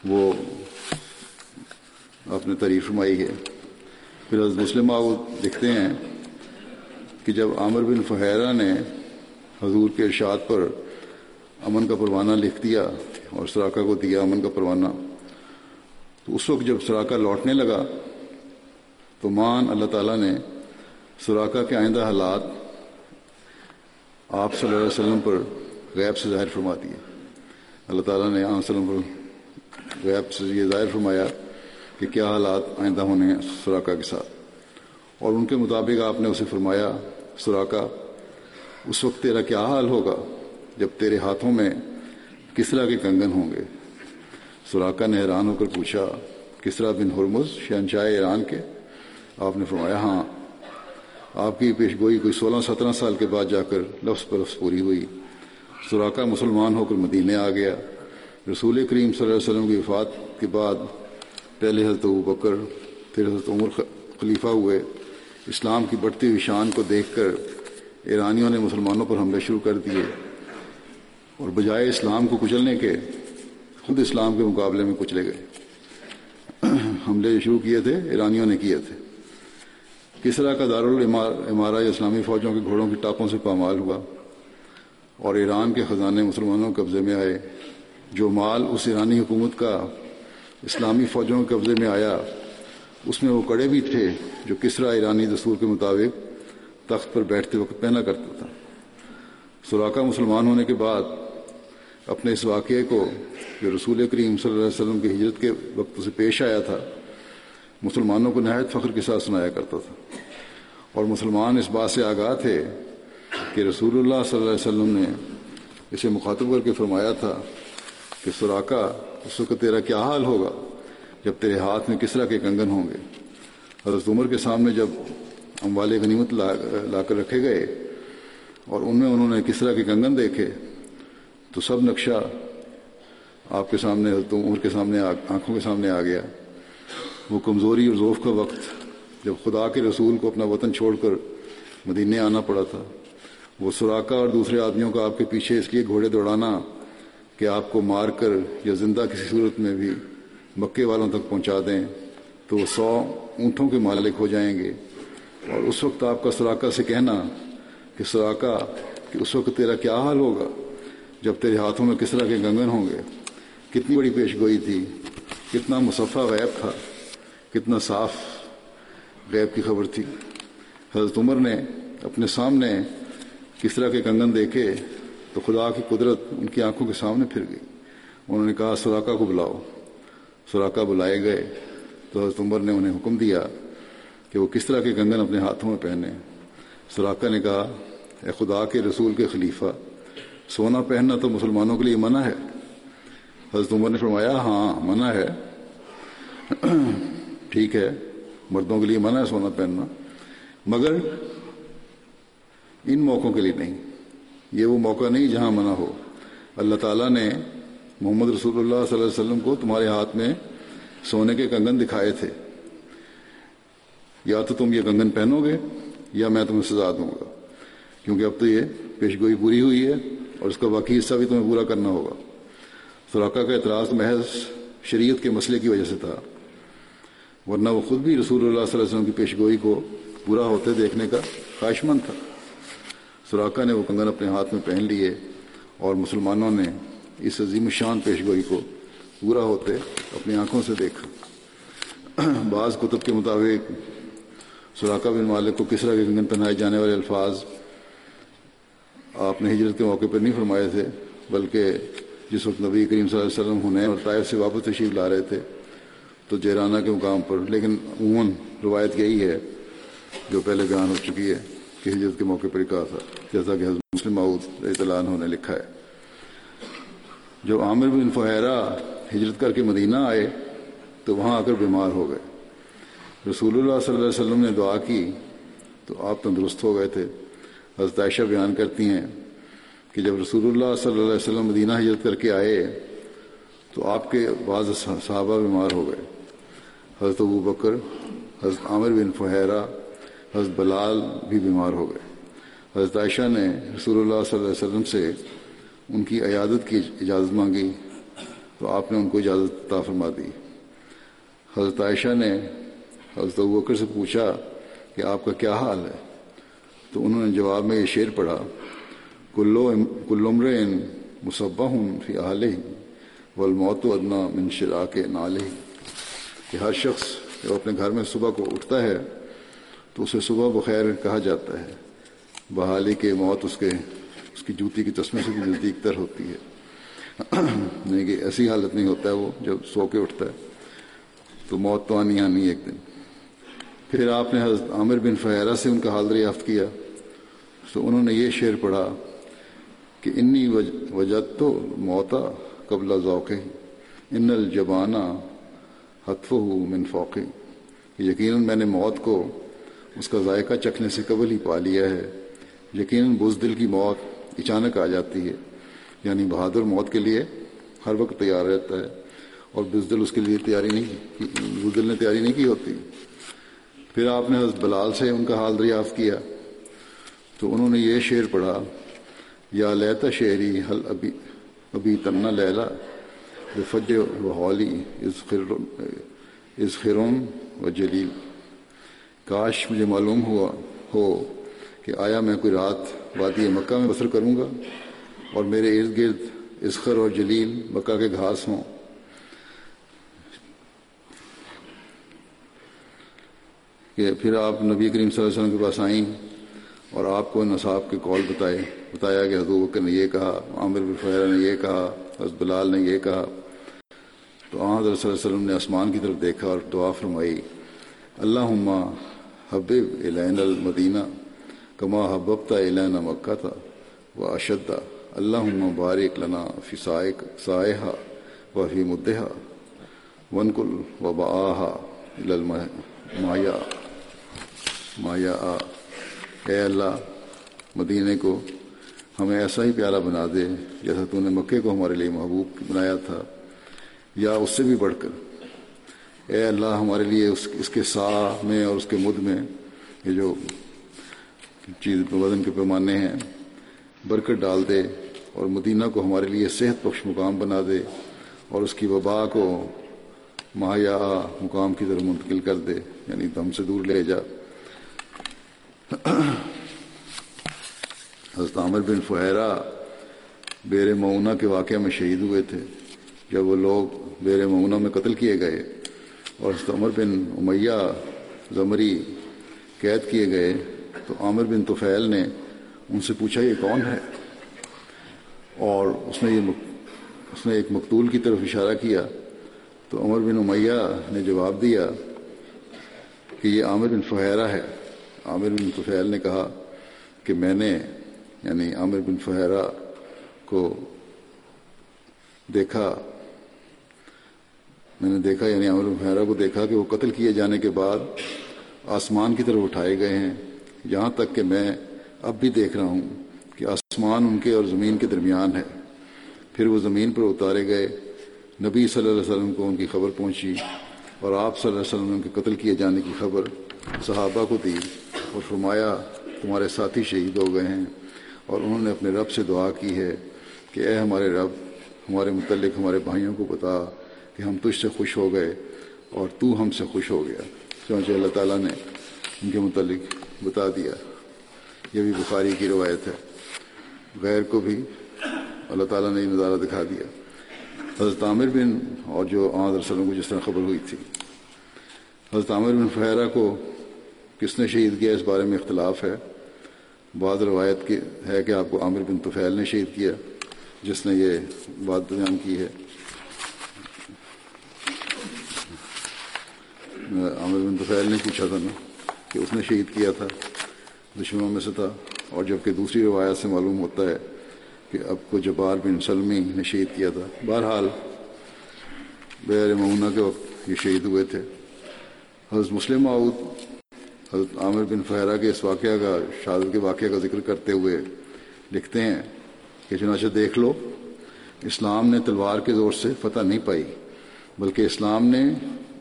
وہ آپ نے تعریف فرمائی ہے۔ پھر حضرت مسلم وہ لکھتے ہیں کہ جب عامر بن فہیرہ نے حضور کے ارشاد پر امن کا پروانہ لکھ دیا اور سراکہ کو دیا، امن کا پروانہ، تو اس وقت جب سراکہ لوٹنے لگا، تو مان اللہ تعالیٰ نے سراکہ کے آئندہ حالات آپ صلی اللہ علیہ وسلم پر غیب سے ظاہر فرما دیے۔ اللہ تعالیٰ نے عام وسلم پر غیب سے یہ ظاہر فرمایا کہ کیا حالات آئندہ ہونے ہیں کے ساتھ؟ اور ان کے مطابق آپ نے اسے فرمایا سراکہ اس وقت تیرا کیا حال ہوگا جب تیرے ہاتھوں میں کس طرح کے کنگن ہوں گے؟ سراکہ نے حیران ہو کر پوچھا، کس طرح بن ہرمز شہنشاہ ایران کے؟ آپ نے فرمایا ہاں آپ کی پیش گوئی کوئی سولہ سترہ سال کے بعد جا کر لفظ پر لفظ پوری ہوئی۔ سراکہ مسلمان ہو کر مدینے آ گیا۔ رسول کریم صلی اللہ علیہ وسلم کی وفات کے بعد پہلے حضرت ابو بکر، پھر حضرت عمر خلیفہ ہوئے۔ اسلام کی بڑھتی ہوئی شان کو دیکھ کر ایرانیوں نے مسلمانوں پر حملے شروع کر دیے۔ اور بجائے اسلام کو کچلنے کے، خود اسلام کے مقابلے میں کچلے گئے۔ [clears throat] حملے شروع کیے تھے، ایرانیوں نے کیے تھے۔ کس طرح کا دارالعمارہ اسلامی فوجوں کے گھوڑوں کی ٹاپوں سے پامال ہوا اور ایران کے خزانے مسلمانوں کے قبضے میں آئے، جو مال اس ایرانی حکومت کا اسلامی فوجوں کے قبضے میں آیا۔ اس میں وہ کڑے بھی تھے جو کس طرح ایرانی دستور کے مطابق تخت پر بیٹھتے وقت پہنا کرتا تھا۔ سوراخا مسلمان ہونے کے بعد اپنے اس واقعے کو جو رسول کریم صلی اللہ علیہ وسلم کی ہجرت کے وقت سے پیش آیا تھا، مسلمانوں کو نہایت فخر کے ساتھ سنایا کرتا تھا۔ اور مسلمان اس بات سے آگاہ تھے کہ رسول اللہ صلی اللہ علیہ وسلم نے اسے مخاطب کر کے فرمایا تھا کہ سوراخا اس وقت تیرا کیا حال ہوگا؟ جب تیرے ہاتھ میں کس طرح کے کنگن ہوں گے۔ حضرت عمر کے سامنے جب اموال غنیمت لا لا کر رکھے گئے اور ان میں انہوں نے کس طرح کے کنگن دیکھے، تو سب نقشہ آپ کے سامنے، حضرت عمر کے سامنے آنکھوں کے سامنے آ گیا۔ وہ کمزوری اور ذوف کا وقت، جب خدا کے رسول کو اپنا وطن چھوڑ کر مدینے آنا پڑا تھا۔ وہ سوراخا اور دوسرے آدمیوں کا آپ کے پیچھے اس لیے گھوڑے دوڑانا کہ آپ کو مار کر یا زندہ کسی صورت میں بھی مکے والوں تک پہنچا دیں، تو وہ سو اونٹوں کے مالک ہو جائیں گے۔ اور اس وقت آپ کا سوراخا سے کہنا کہ سوراخا کہ اس وقت تیرا کیا حال ہوگا؟ جب تیرے ہاتھوں میں کس طرح کے گنگن ہوں گے؟ کتنی بڑی پیش گوئی تھی، کتنا مصفہ غیب تھا، کتنا صاف غیب کی خبر تھی۔ حضرت عمر نے اپنے سامنے کس طرح کے کنگن دیکھے تو خدا کی قدرت ان کی آنکھوں کے سامنے پھر گئی۔ انہوں نے کہا سوراخا کو بلاؤ۔ سوراخا بلائے گئے تو حضرت عمر نے انہیں حکم دیا کہ وہ کس طرح کے کنگن اپنے ہاتھوں میں پہنے سوراخا نے کہا، اے خدا کے رسول کے خلیفہ، سونا پہننا تو مسلمانوں کے لیے منع ہے۔ حضرت عمر نے فرمایا ہاں منع ہے۔ [clears throat] ٹھیک ہے، مردوں کے لیے منع ہے سونا پہننا، مگر ان موقعوں کے لیے نہیں۔ یہ وہ موقع نہیں جہاں منع ہو۔ اللہ تعالیٰ نے محمد رسول اللہ صلی اللہ علیہ وسلم کو تمہارے ہاتھ میں سونے کے کنگن دکھائے تھے۔ یا تو تم یہ کنگن پہنو گے یا میں تمہیں سزا دوں گا۔ کیونکہ اب تو یہ پیشگوئی پوری ہوئی ہے اور اس کا باقی حصہ بھی تمہیں پورا کرنا ہوگا۔ سوراخا کا اعتراض محض شریعت کے مسئلے کی وجہ سے تھا۔ ورنہ وہ خود بھی رسول اللہ صلی اللہ علیہ وسلم کی پیشگوئی کو پورا ہوتے دیکھنے کا خواہش مند تھا۔ سوراخا نے وہ کنگن اپنے ہاتھ میں پہن لیے اور مسلمانوں نے اس عظیم شان پیشگوئی کو پورا ہوتے اپنی آنکھوں سے دیکھا۔ بعض کتب کے مطابق سوراخا بن مالک کو کس طرح کے کنگن پہنائے جانے والے الفاظ آپ نے ہجرت کے موقع پر نہیں فرمائے تھے، بلکہ جس وقت نبی کریم صلی اللہ علیہ وسلم ہونے اور طائف سے واپس تشریف لا رہے تھے تو جیرانہ کے مقام پر، لیکن عموماً روایت یہی ہے جو پہلے بیان ہو چکی ہے۔ کہ ہجرت کے موقع پر ہی کہا تھا جیسا کہ حضرت مسلم معود اطلاع نے لکھا ہے۔ جب عامر بن فہرا ہجرت کر کے مدینہ آئے تو وہاں آ کر بیمار ہو گئے۔ رسول اللہ صلی اللہ علیہ وسلم نے دعا کی تو آپ تندرست ہو گئے تھے۔ حضرت عائشہ بیان کرتی ہیں کہ جب رسول اللہ صلی اللہ علیہ وسلم مدینہ ہجرت کر کے آئے تو آپ کے بعض صحابہ بیمار ہو گئے۔ حضرت ابو بکر، حضرت عامر بن فہرا حضرت بلال بھی بیمار ہو گئے۔ حضرت عائشہ نے رسول اللہ صلی اللہ علیہ وسلم سے ان کی عیادت کی اجازت مانگی تو آپ نے ان کو اجازت عطا فرما دی۔ حضرت عائشہ نے حضرت ابو بکر سے پوچھا کہ آپ کا کیا حال ہے؟ تو انہوں نے جواب میں یہ شعر پڑھا، کلو کلمر مصبہ ہوں فی آل والموت ادنا من شرا کے نالے کہ ہر شخص جب اپنے گھر میں صبح کو اٹھتا ہے تو اسے صبح بخیر کہا جاتا ہے۔ بحالی کے موت اس کے، اس کی جوتی کی تسمے سے بھی نزدیک تر ہوتی ہے۔ [clears throat] نہیں یعنی کہ ایسی حالت نہیں ہوتا ہے وہ جب سو کے اٹھتا ہے۔ تو موت تو آنی آنی ایک دن۔ پھر آپ نے حضرت عامر بن فہرہ سے ان کا حال دریافت کیا۔ تو انہوں نے یہ شعر پڑھا کہ انی وجد تو موتا قبل ذوق ان الجبانہ حتف من فوقی۔ یقیناً میں نے موت کو اس کا ذائقہ چکھنے سے قبل ہی پا لیا ہے۔ یقیناً بزدل کی موت اچانک آ جاتی ہے۔ یعنی بہادر موت کے لیے ہر وقت تیار رہتا ہے۔ اور بزدل اس کے لیے تیاری نہیں بزدل نے تیاری نہیں کی ہوتی۔ پھر آپ نے حضرت بلال سے ان کا حال دریافت کیا۔ تو انہوں نے یہ شعر پڑھا، یا لیتا شعری حل ابھی ابھی تنا لیلا بفج و ہولی از خرون و جلیل کاش مجھے معلوم ہوا ہو کہ آیا میں کوئی رات وادی مکہ میں بسر کروں گا اور میرے ارد گرد اسخر اور جلیل مکہ کے گھاس ہوں۔ کہ پھر آپ نبی کریم صلی اللہ علیہ وسلم کے پاس آئیں اور آپ کو نصاب کے کال بتائے۔ بتایا کہ حضور بکر نے یہ کہا، عامر بفیر نے یہ کہا، حضرت بلال نے یہ کہا۔ تو آن حضرت صلی اللہ علیہ وسلم نے آسمان کی طرف دیکھا اور دعا فرمائی اللہ حبب الین المدینہ کما حببتا الین مکہ تھا و اشدہ اللہ بارک لنا فی سائق سائحہ و فی مدحہ ونکل و باہا مایا مایا. آ اے اللہ، مدینے کو ہمیں ایسا ہی پیارا بنا دے جیسا تو نے مکے کو ہمارے لیے محبوب بنایا تھا یا اس سے بھی بڑھ کر۔ اے اللہ ہمارے لیے اس اس کے سا میں اور اس کے مد میں یہ جو چیز وزن کے پیمانے ہیں، برکت ڈال دے اور مدینہ کو ہمارے لیے صحت بخش مقام بنا دے اور اس کی وبا کو ماہیا مقام کی طرف منتقل کر دے یعنی تو ہم سے دور لے جا۔ [clears throat] حضرت عامر بن فہرا بیر معونہ کے واقعہ میں شہید ہوئے تھے، جب وہ لوگ بیر معونہ میں قتل کیے گئے۔ اور عمر بن امیہ زمری قید کیے گئے، تو عامر بن توفیل نے ان سے پوچھا، یہ کون ہے؟ اور اس نے یہ اس نے ایک مقتول کی طرف اشارہ کیا، تو عمر بن امیہ نے جواب دیا کہ یہ عامر بن فہرا ہے۔ عامر بن توفیل نے کہا کہ میں نے یعنی عامر بن فہرا کو دیکھا میں نے دیکھا یعنی عامر بن فہرا کو دیکھا کہ وہ قتل کیے جانے کے بعد آسمان کی طرف اٹھائے گئے ہیں۔ یہاں تک کہ میں اب بھی دیکھ رہا ہوں کہ آسمان ان کے اور زمین کے درمیان ہے۔ پھر وہ زمین پر اتارے گئے۔ نبی صلی اللہ علیہ وسلم کو ان کی خبر پہنچی اور آپ صلی اللہ علیہ وسلم کے قتل کیے جانے کی خبر صحابہ کو دی اور فرمایا، تمہارے ساتھی شہید ہو گئے ہیں اور انہوں نے اپنے رب سے دعا کی ہے کہ اے ہمارے رب، ہمارے متعلق، ہمارے بھائیوں کو بتا کہ ہم تجھ سے خوش ہو گئے اور تو ہم سے خوش ہو گیا۔ چونچہ اللہ تعالیٰ نے ان کے متعلق بتا دیا۔ یہ بھی بخاری کی روایت ہے۔ غیر کو بھی اللہ تعالیٰ نے یہ نظارہ دکھا دیا۔ حضرت عامر بن اور جو آمد رسلم کو جس طرح خبر ہوئی تھی۔ حضرت عامر بن فہرہ کو کس نے شہید کیا؟ اس بارے میں اختلاف ہے۔ بعض روایت کی ہے کہ آپ کو عامر بن طفیل نے شہید کیا، جس نے یہ بات بیان کی ہے۔ عامر بن طفیل نے پوچھا تھا نا کہ اس نے شہید کیا تھا، دشمنوں میں سے تھا۔ اور جبکہ دوسری روایت سے معلوم ہوتا ہے کہ اب کو جبار بن سلمی نے شہید کیا تھا۔ بہرحال، بیر معمونہ کے وقت یہ شہید ہوئے تھے۔ حضرت مسلم معود حضرت عامر بن فہرا کے اس واقعہ کا، شہادت کے واقعہ کا ذکر کرتے ہوئے لکھتے ہیں کہ چنانچہ دیکھ لو، اسلام نے تلوار کے زور سے فتح نہیں پائی، بلکہ اسلام نے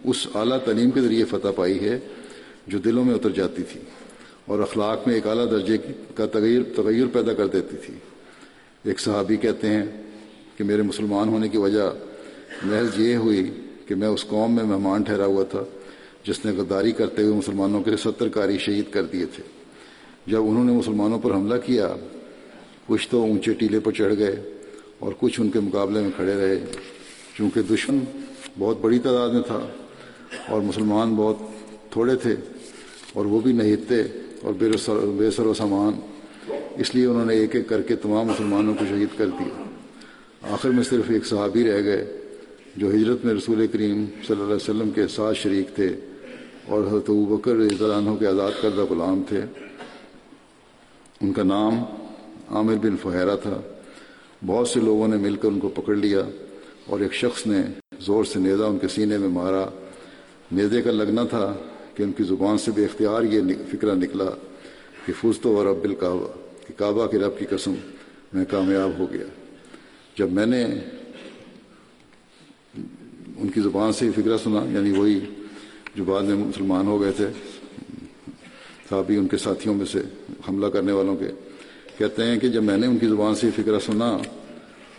اس اعلیٰ تعلیم کے ذریعے فتح پائی ہے جو دلوں میں اتر جاتی تھی اور اخلاق میں ایک اعلیٰ درجے کا تغیر تغیر پیدا کر دیتی تھی۔ ایک صحابی کہتے ہیں کہ میرے مسلمان ہونے کی وجہ محض یہ ہوئی کہ میں اس قوم میں مہمان ٹھہرا ہوا تھا جس نے غداری کرتے ہوئے مسلمانوں کے ستر کاری شہید کر دیے تھے۔ جب انہوں نے مسلمانوں پر حملہ کیا، کچھ تو اونچے ٹیلے پر چڑھ گئے اور کچھ ان کے مقابلے میں کھڑے رہے۔ چونکہ دشمن بہت بڑی تعداد میں تھا اور مسلمان بہت تھوڑے تھے اور وہ بھی نہیں تھے اور بے سر و سامان۔ اس لیے انہوں نے ایک ایک کر کے تمام مسلمانوں کو شہید کر دیا۔ آخر میں صرف ایک صحابی رہ گئے جو ہجرت میں رسول کریم صلی اللہ علیہ وسلم کے ساتھ شریک تھے اور حضرت بکر عنہ کے آزاد کردہ غلام تھے۔ ان کا نام عامر بن فہرا تھا۔ بہت سے لوگوں نے مل کر ان کو پکڑ لیا اور ایک شخص نے زور سے نیزا ان کے سینے میں مارا۔ نیزے کا لگنا تھا کہ ان کی زبان سے بے اختیار یہ فکرہ نکلا کہ فوز تو اور رب الکعبہ کہ کعبہ کے رب کی قسم میں کامیاب ہو گیا۔ جب میں نے ان کی زبان سے فکرہ سنا یعنی وہی جو بعد میں مسلمان ہو گئے تھے، صحابی ان کے ساتھیوں میں سے حملہ کرنے والوں کے، کہتے ہیں کہ جب میں نے ان کی زبان سے فکرہ سنا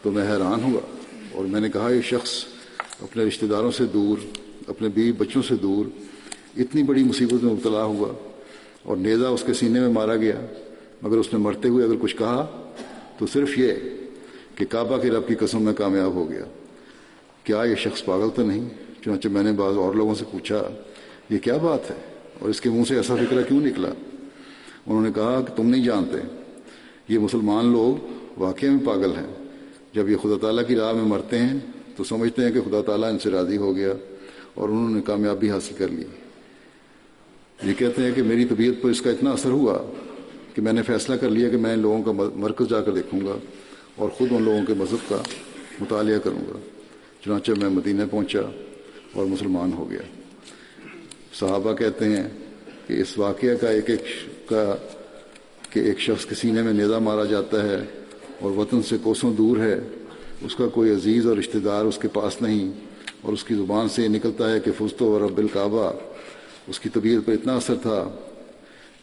تو میں حیران ہوا اور میں نے کہا، یہ شخص اپنے رشتہ داروں سے دور اپنے بیوی بچوں سے دور، اتنی بڑی مصیبت میں مبتلا ہوا اور نیزا اس کے سینے میں مارا گیا۔ مگر اس نے مرتے ہوئے اگر کچھ کہا تو صرف یہ کہ کعبہ کے رب کی قسم میں کامیاب ہو گیا۔ کیا یہ شخص پاگل تو نہیں؟ چنانچہ میں نے بعض اور لوگوں سے پوچھا، یہ کیا بات ہے؟ اور اس کے منہ سے ایسا فکرہ کیوں نکلا؟ انہوں نے کہا کہ تم نہیں جانتے، یہ مسلمان لوگ واقعی میں پاگل ہیں۔ جب یہ خدا تعالیٰ کی راہ میں مرتے ہیں تو سمجھتے ہیں کہ خدا تعالیٰ ان سے راضی ہو گیا۔ اور انہوں نے کامیابی حاصل کر لی۔ یہ کہتے ہیں کہ میری طبیعت پر اس کا اتنا اثر ہوا کہ میں نے فیصلہ کر لیا کہ میں ان لوگوں کا مرکز جا کر دیکھوں گا اور خود ان لوگوں کے مذہب کا مطالعہ کروں گا۔ چنانچہ میں مدینہ پہنچا اور مسلمان ہو گیا۔ صحابہ کہتے ہیں کہ اس واقعہ کا ایک ایک کا کہ ایک شخص کے سینے میں نیزا مارا جاتا ہے اور وطن سے کوسوں دور ہے، اس کا کوئی عزیز اور رشتہ دار اس کے پاس نہیں۔ اور اس کی زبان سے یہ نکلتا ہے کہ فستو اور رب الکعبہ، اس کی طبیعت پر اتنا اثر تھا۔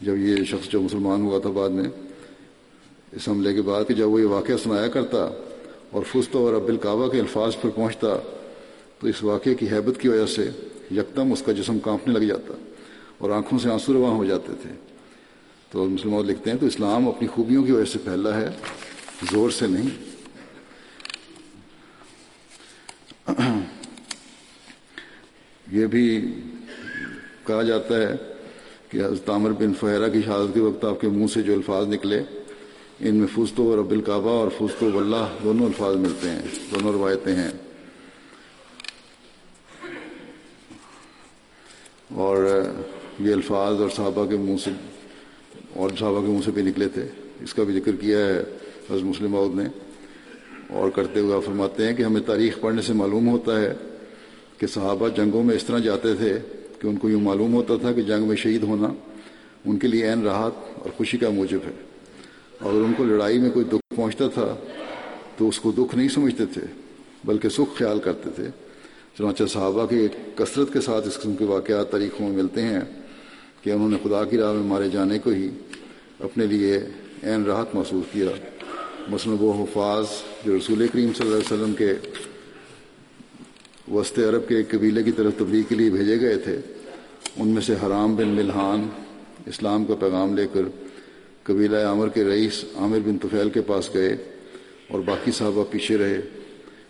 جب یہ شخص جو مسلمان ہوا تھا بعد میں، اس حملے کے بعد کہ جب وہ یہ واقعہ سنایا کرتا اور فست اور اب الکعبہ کے الفاظ پر پہنچتا، تو اس واقعے کی حیبت کی وجہ سے یکدم اس کا جسم کانپنے لگ جاتا اور آنکھوں سے آنسو رواں ہو جاتے تھے۔ تو مسلمان لکھتے ہیں تو اسلام اپنی خوبیوں کی وجہ سے پھیلا ہے، زور سے نہیں۔ [clears throat] یہ بھی کہا جاتا ہے کہ حضرت عامر بن فہرہ کی شہادت کے وقت آپ کے منہ سے جو الفاظ نکلے، ان میں فوستو و رب الکعبہ اور فوستو واللہ دونوں الفاظ ملتے ہیں، دونوں روایتیں ہیں۔ اور یہ الفاظ اور صحابہ کے منہ سے، اور صحابہ کے منہ سے بھی نکلے تھے۔ اس کا بھی ذکر کیا ہے حضرت مسلم عود نے۔ اور کرتے ہوئے فرماتے ہیں کہ ہمیں تاریخ پڑھنے سے معلوم ہوتا ہے کہ صحابہ جنگوں میں اس طرح جاتے تھے کہ ان کو یوں معلوم ہوتا تھا کہ جنگ میں شہید ہونا ان کے لیے عین راحت اور خوشی کا موجب ہے۔ اور اگر ان کو لڑائی میں کوئی دکھ پہنچتا تھا تو اس کو دکھ نہیں سمجھتے تھے، بلکہ سکھ خیال کرتے تھے۔ چنانچہ صحابہ کی کثرت کے ساتھ اس قسم کے واقعات تاریخوں میں ملتے ہیں کہ انہوں نے خدا کی راہ میں مارے جانے کو ہی اپنے لیے عین راحت محسوس کیا۔ مثلاً وہ حفاظ جو رسول کریم صلی اللہ علیہ وسلم کے وسط عرب کے ایک قبیلے کی طرف تبلیغ کے لیے بھیجے گئے تھے۔ ان میں سے حرام بن ملحان اسلام کا پیغام لے کر قبیلہ عامر کے رئیس عامر بن طفیل کے پاس گئے اور باقی صحابہ پیچھے رہے۔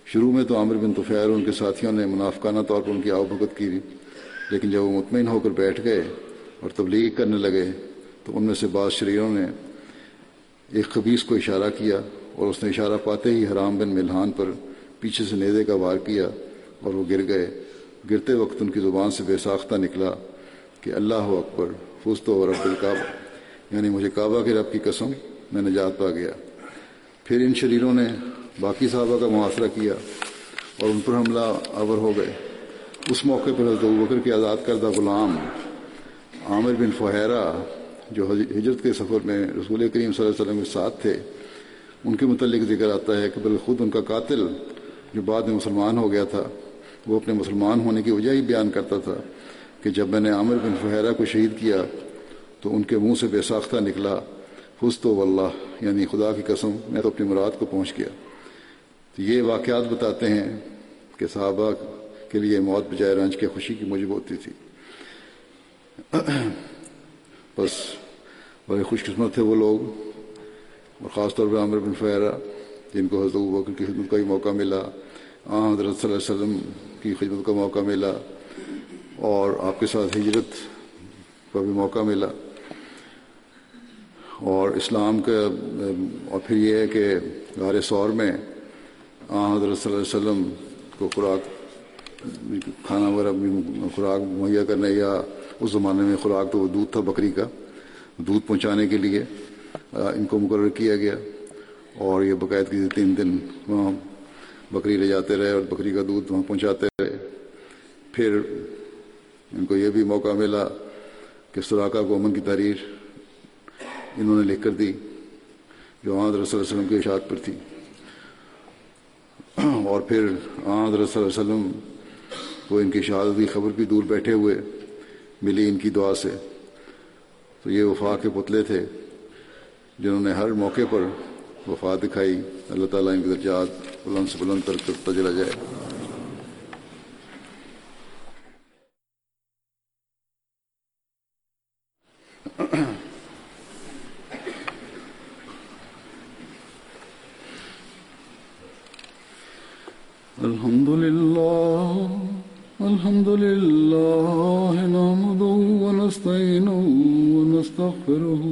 شروع میں تو عامر بن طفیل اور ان کے ساتھیوں نے منافقانہ طور پر ان کی آؤ بھگت کی، لیکن جب وہ مطمئن ہو کر بیٹھ گئے اور تبلیغ کرنے لگے تو ان میں سے بعض شریروں نے ایک خبیص کو اشارہ کیا اور اس نے اشارہ پاتے ہی حرام بن ملحان پر پیچھے سے نیزے کا وار کیا۔ اور وہ گر گئے۔ گرتے وقت ان کی زبان سے بے ساختہ نکلا کہ اللہ اکبر فوستو اور رب الکعبہ۔ یعنی مجھے کعبہ کے رب کی قسم، میں نجات پا گیا۔ پھر ان شریروں نے باقی صحابہ کا محاصرہ کیا اور ان پر حملہ آور ہو گئے۔ اس موقع پر حضرت بکر کے آزاد کردہ غلام عامر بن فہیرہ، جو ہجرت کے سفر میں رسول کریم صلی اللہ علیہ وسلم کے ساتھ تھے، ان کے متعلق ذکر آتا ہے کہ بلکہ خود ان کا قاتل جو بعد میں مسلمان ہو گیا تھا وہ اپنے مسلمان ہونے کی وجہ ہی بیان کرتا تھا کہ جب میں نے عامر بن فہیرہ کو شہید کیا تو ان کے منہ سے بے ساختہ نکلا، حس تو واللہ یعنی خدا کی قسم، میں تو اپنی مراد کو پہنچ گیا۔ تو یہ واقعات بتاتے ہیں کہ صحابہ کے لیے موت بجائے رنج کے خوشی کی موجب ہوتی تھی۔ [clears throat] بس بڑے خوش قسمت تھے وہ لوگ، اور خاص طور پہ عامر بن فہرہ جن کو حضرت بکر کی خدمت کا ہی موقع ملا۔ آن حضرت صلی اللہ علیہ وسلم کی خدمت کا موقع ملا اور آپ کے ساتھ ہجرت کا بھی موقع ملا اور اسلام کا، اور پھر یہ ہے کہ غار سور میں آن حضرت صلی اللہ علیہ وسلم کو خوراک، کھانا وغیرہ خوراک مہیا کرنے یا اس زمانے میں خوراک تو وہ دودھ تھا بکری کا، دودھ پہنچانے کے لیے ان کو مقرر کیا گیا اور یہ باقاعدگی تین دن وہاں بکری لے جاتے رہے اور بکری کا دودھ وہاں پہنچاتے رہے۔ پھر ان کو یہ بھی موقع ملا کہ سراقہ کو امن کی تحریر انہوں نے لکھ کر دی، جو آن حضرت صلی اللہ علیہ وسلم کی اشاعت پر تھی۔ اور پھر آن حضرت صلی اللہ علیہ وسلم کو ان کی شہادت کی خبر بھی دور بیٹھے ہوئے ملی ان کی دعا سے۔ تو یہ وفا کے پتلے تھے جنہوں نے ہر موقع پر وفا دکھائی۔ اللہ تعالیٰ ان کے درجات بلند سے بلند تر کرتا چلا جائے۔ الحمد لله الحمد لله نحمده ونستعينه ونستغفره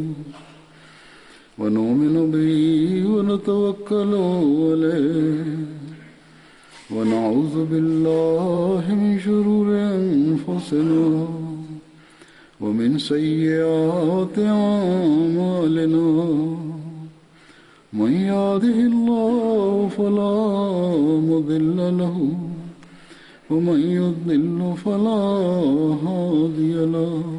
ونتوكل عليه ونعوذ بالله من شرور أنفسنا ومن سيئات أعمالنا من يهده الله فلا مضل له ومن يضلل فلا هادي له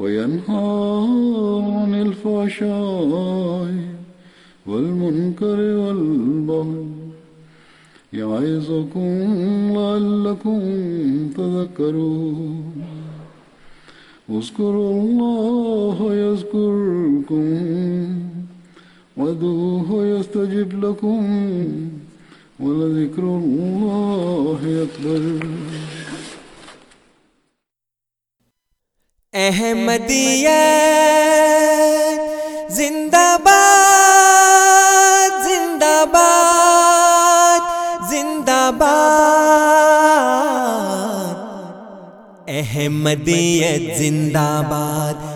وينهى عن الفحشاء والمنكر والبغي يعظكم لعلكم تذكرون اذكروا الله يذكركم وادعوه يستجب لكم ولذكر الله أكبر احمدیت زندہ باد زندہ باد زندہ باد احمدیت زندہ باد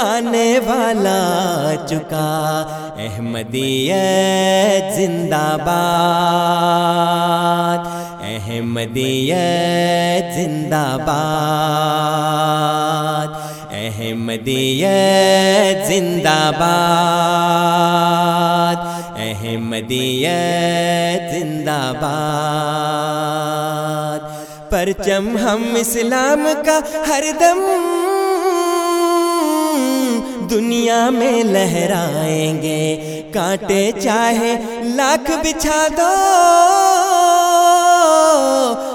آنے والا چکا۔ احمدیت زندہ باد۔ احمدیت زندہ باد۔ احمدیت زندہ باد۔ احمدیت زندہ باد۔ پرچم ہم اسلام کا ہر دم دنیا میں لہرائیں گے۔ کانٹے چاہے لاکھ بچھا دو۔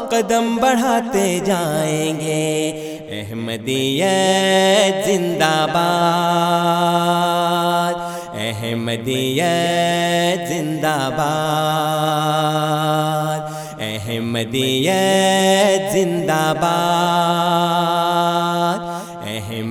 قدم بڑھاتے جائیں گے۔ احمدیت زندہ باد۔ احمدیت زندہ باد۔ احمدیت زندہ باد۔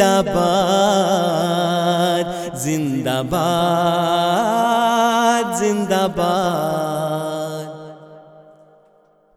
زندہ باد زندہ باد زندہ باد۔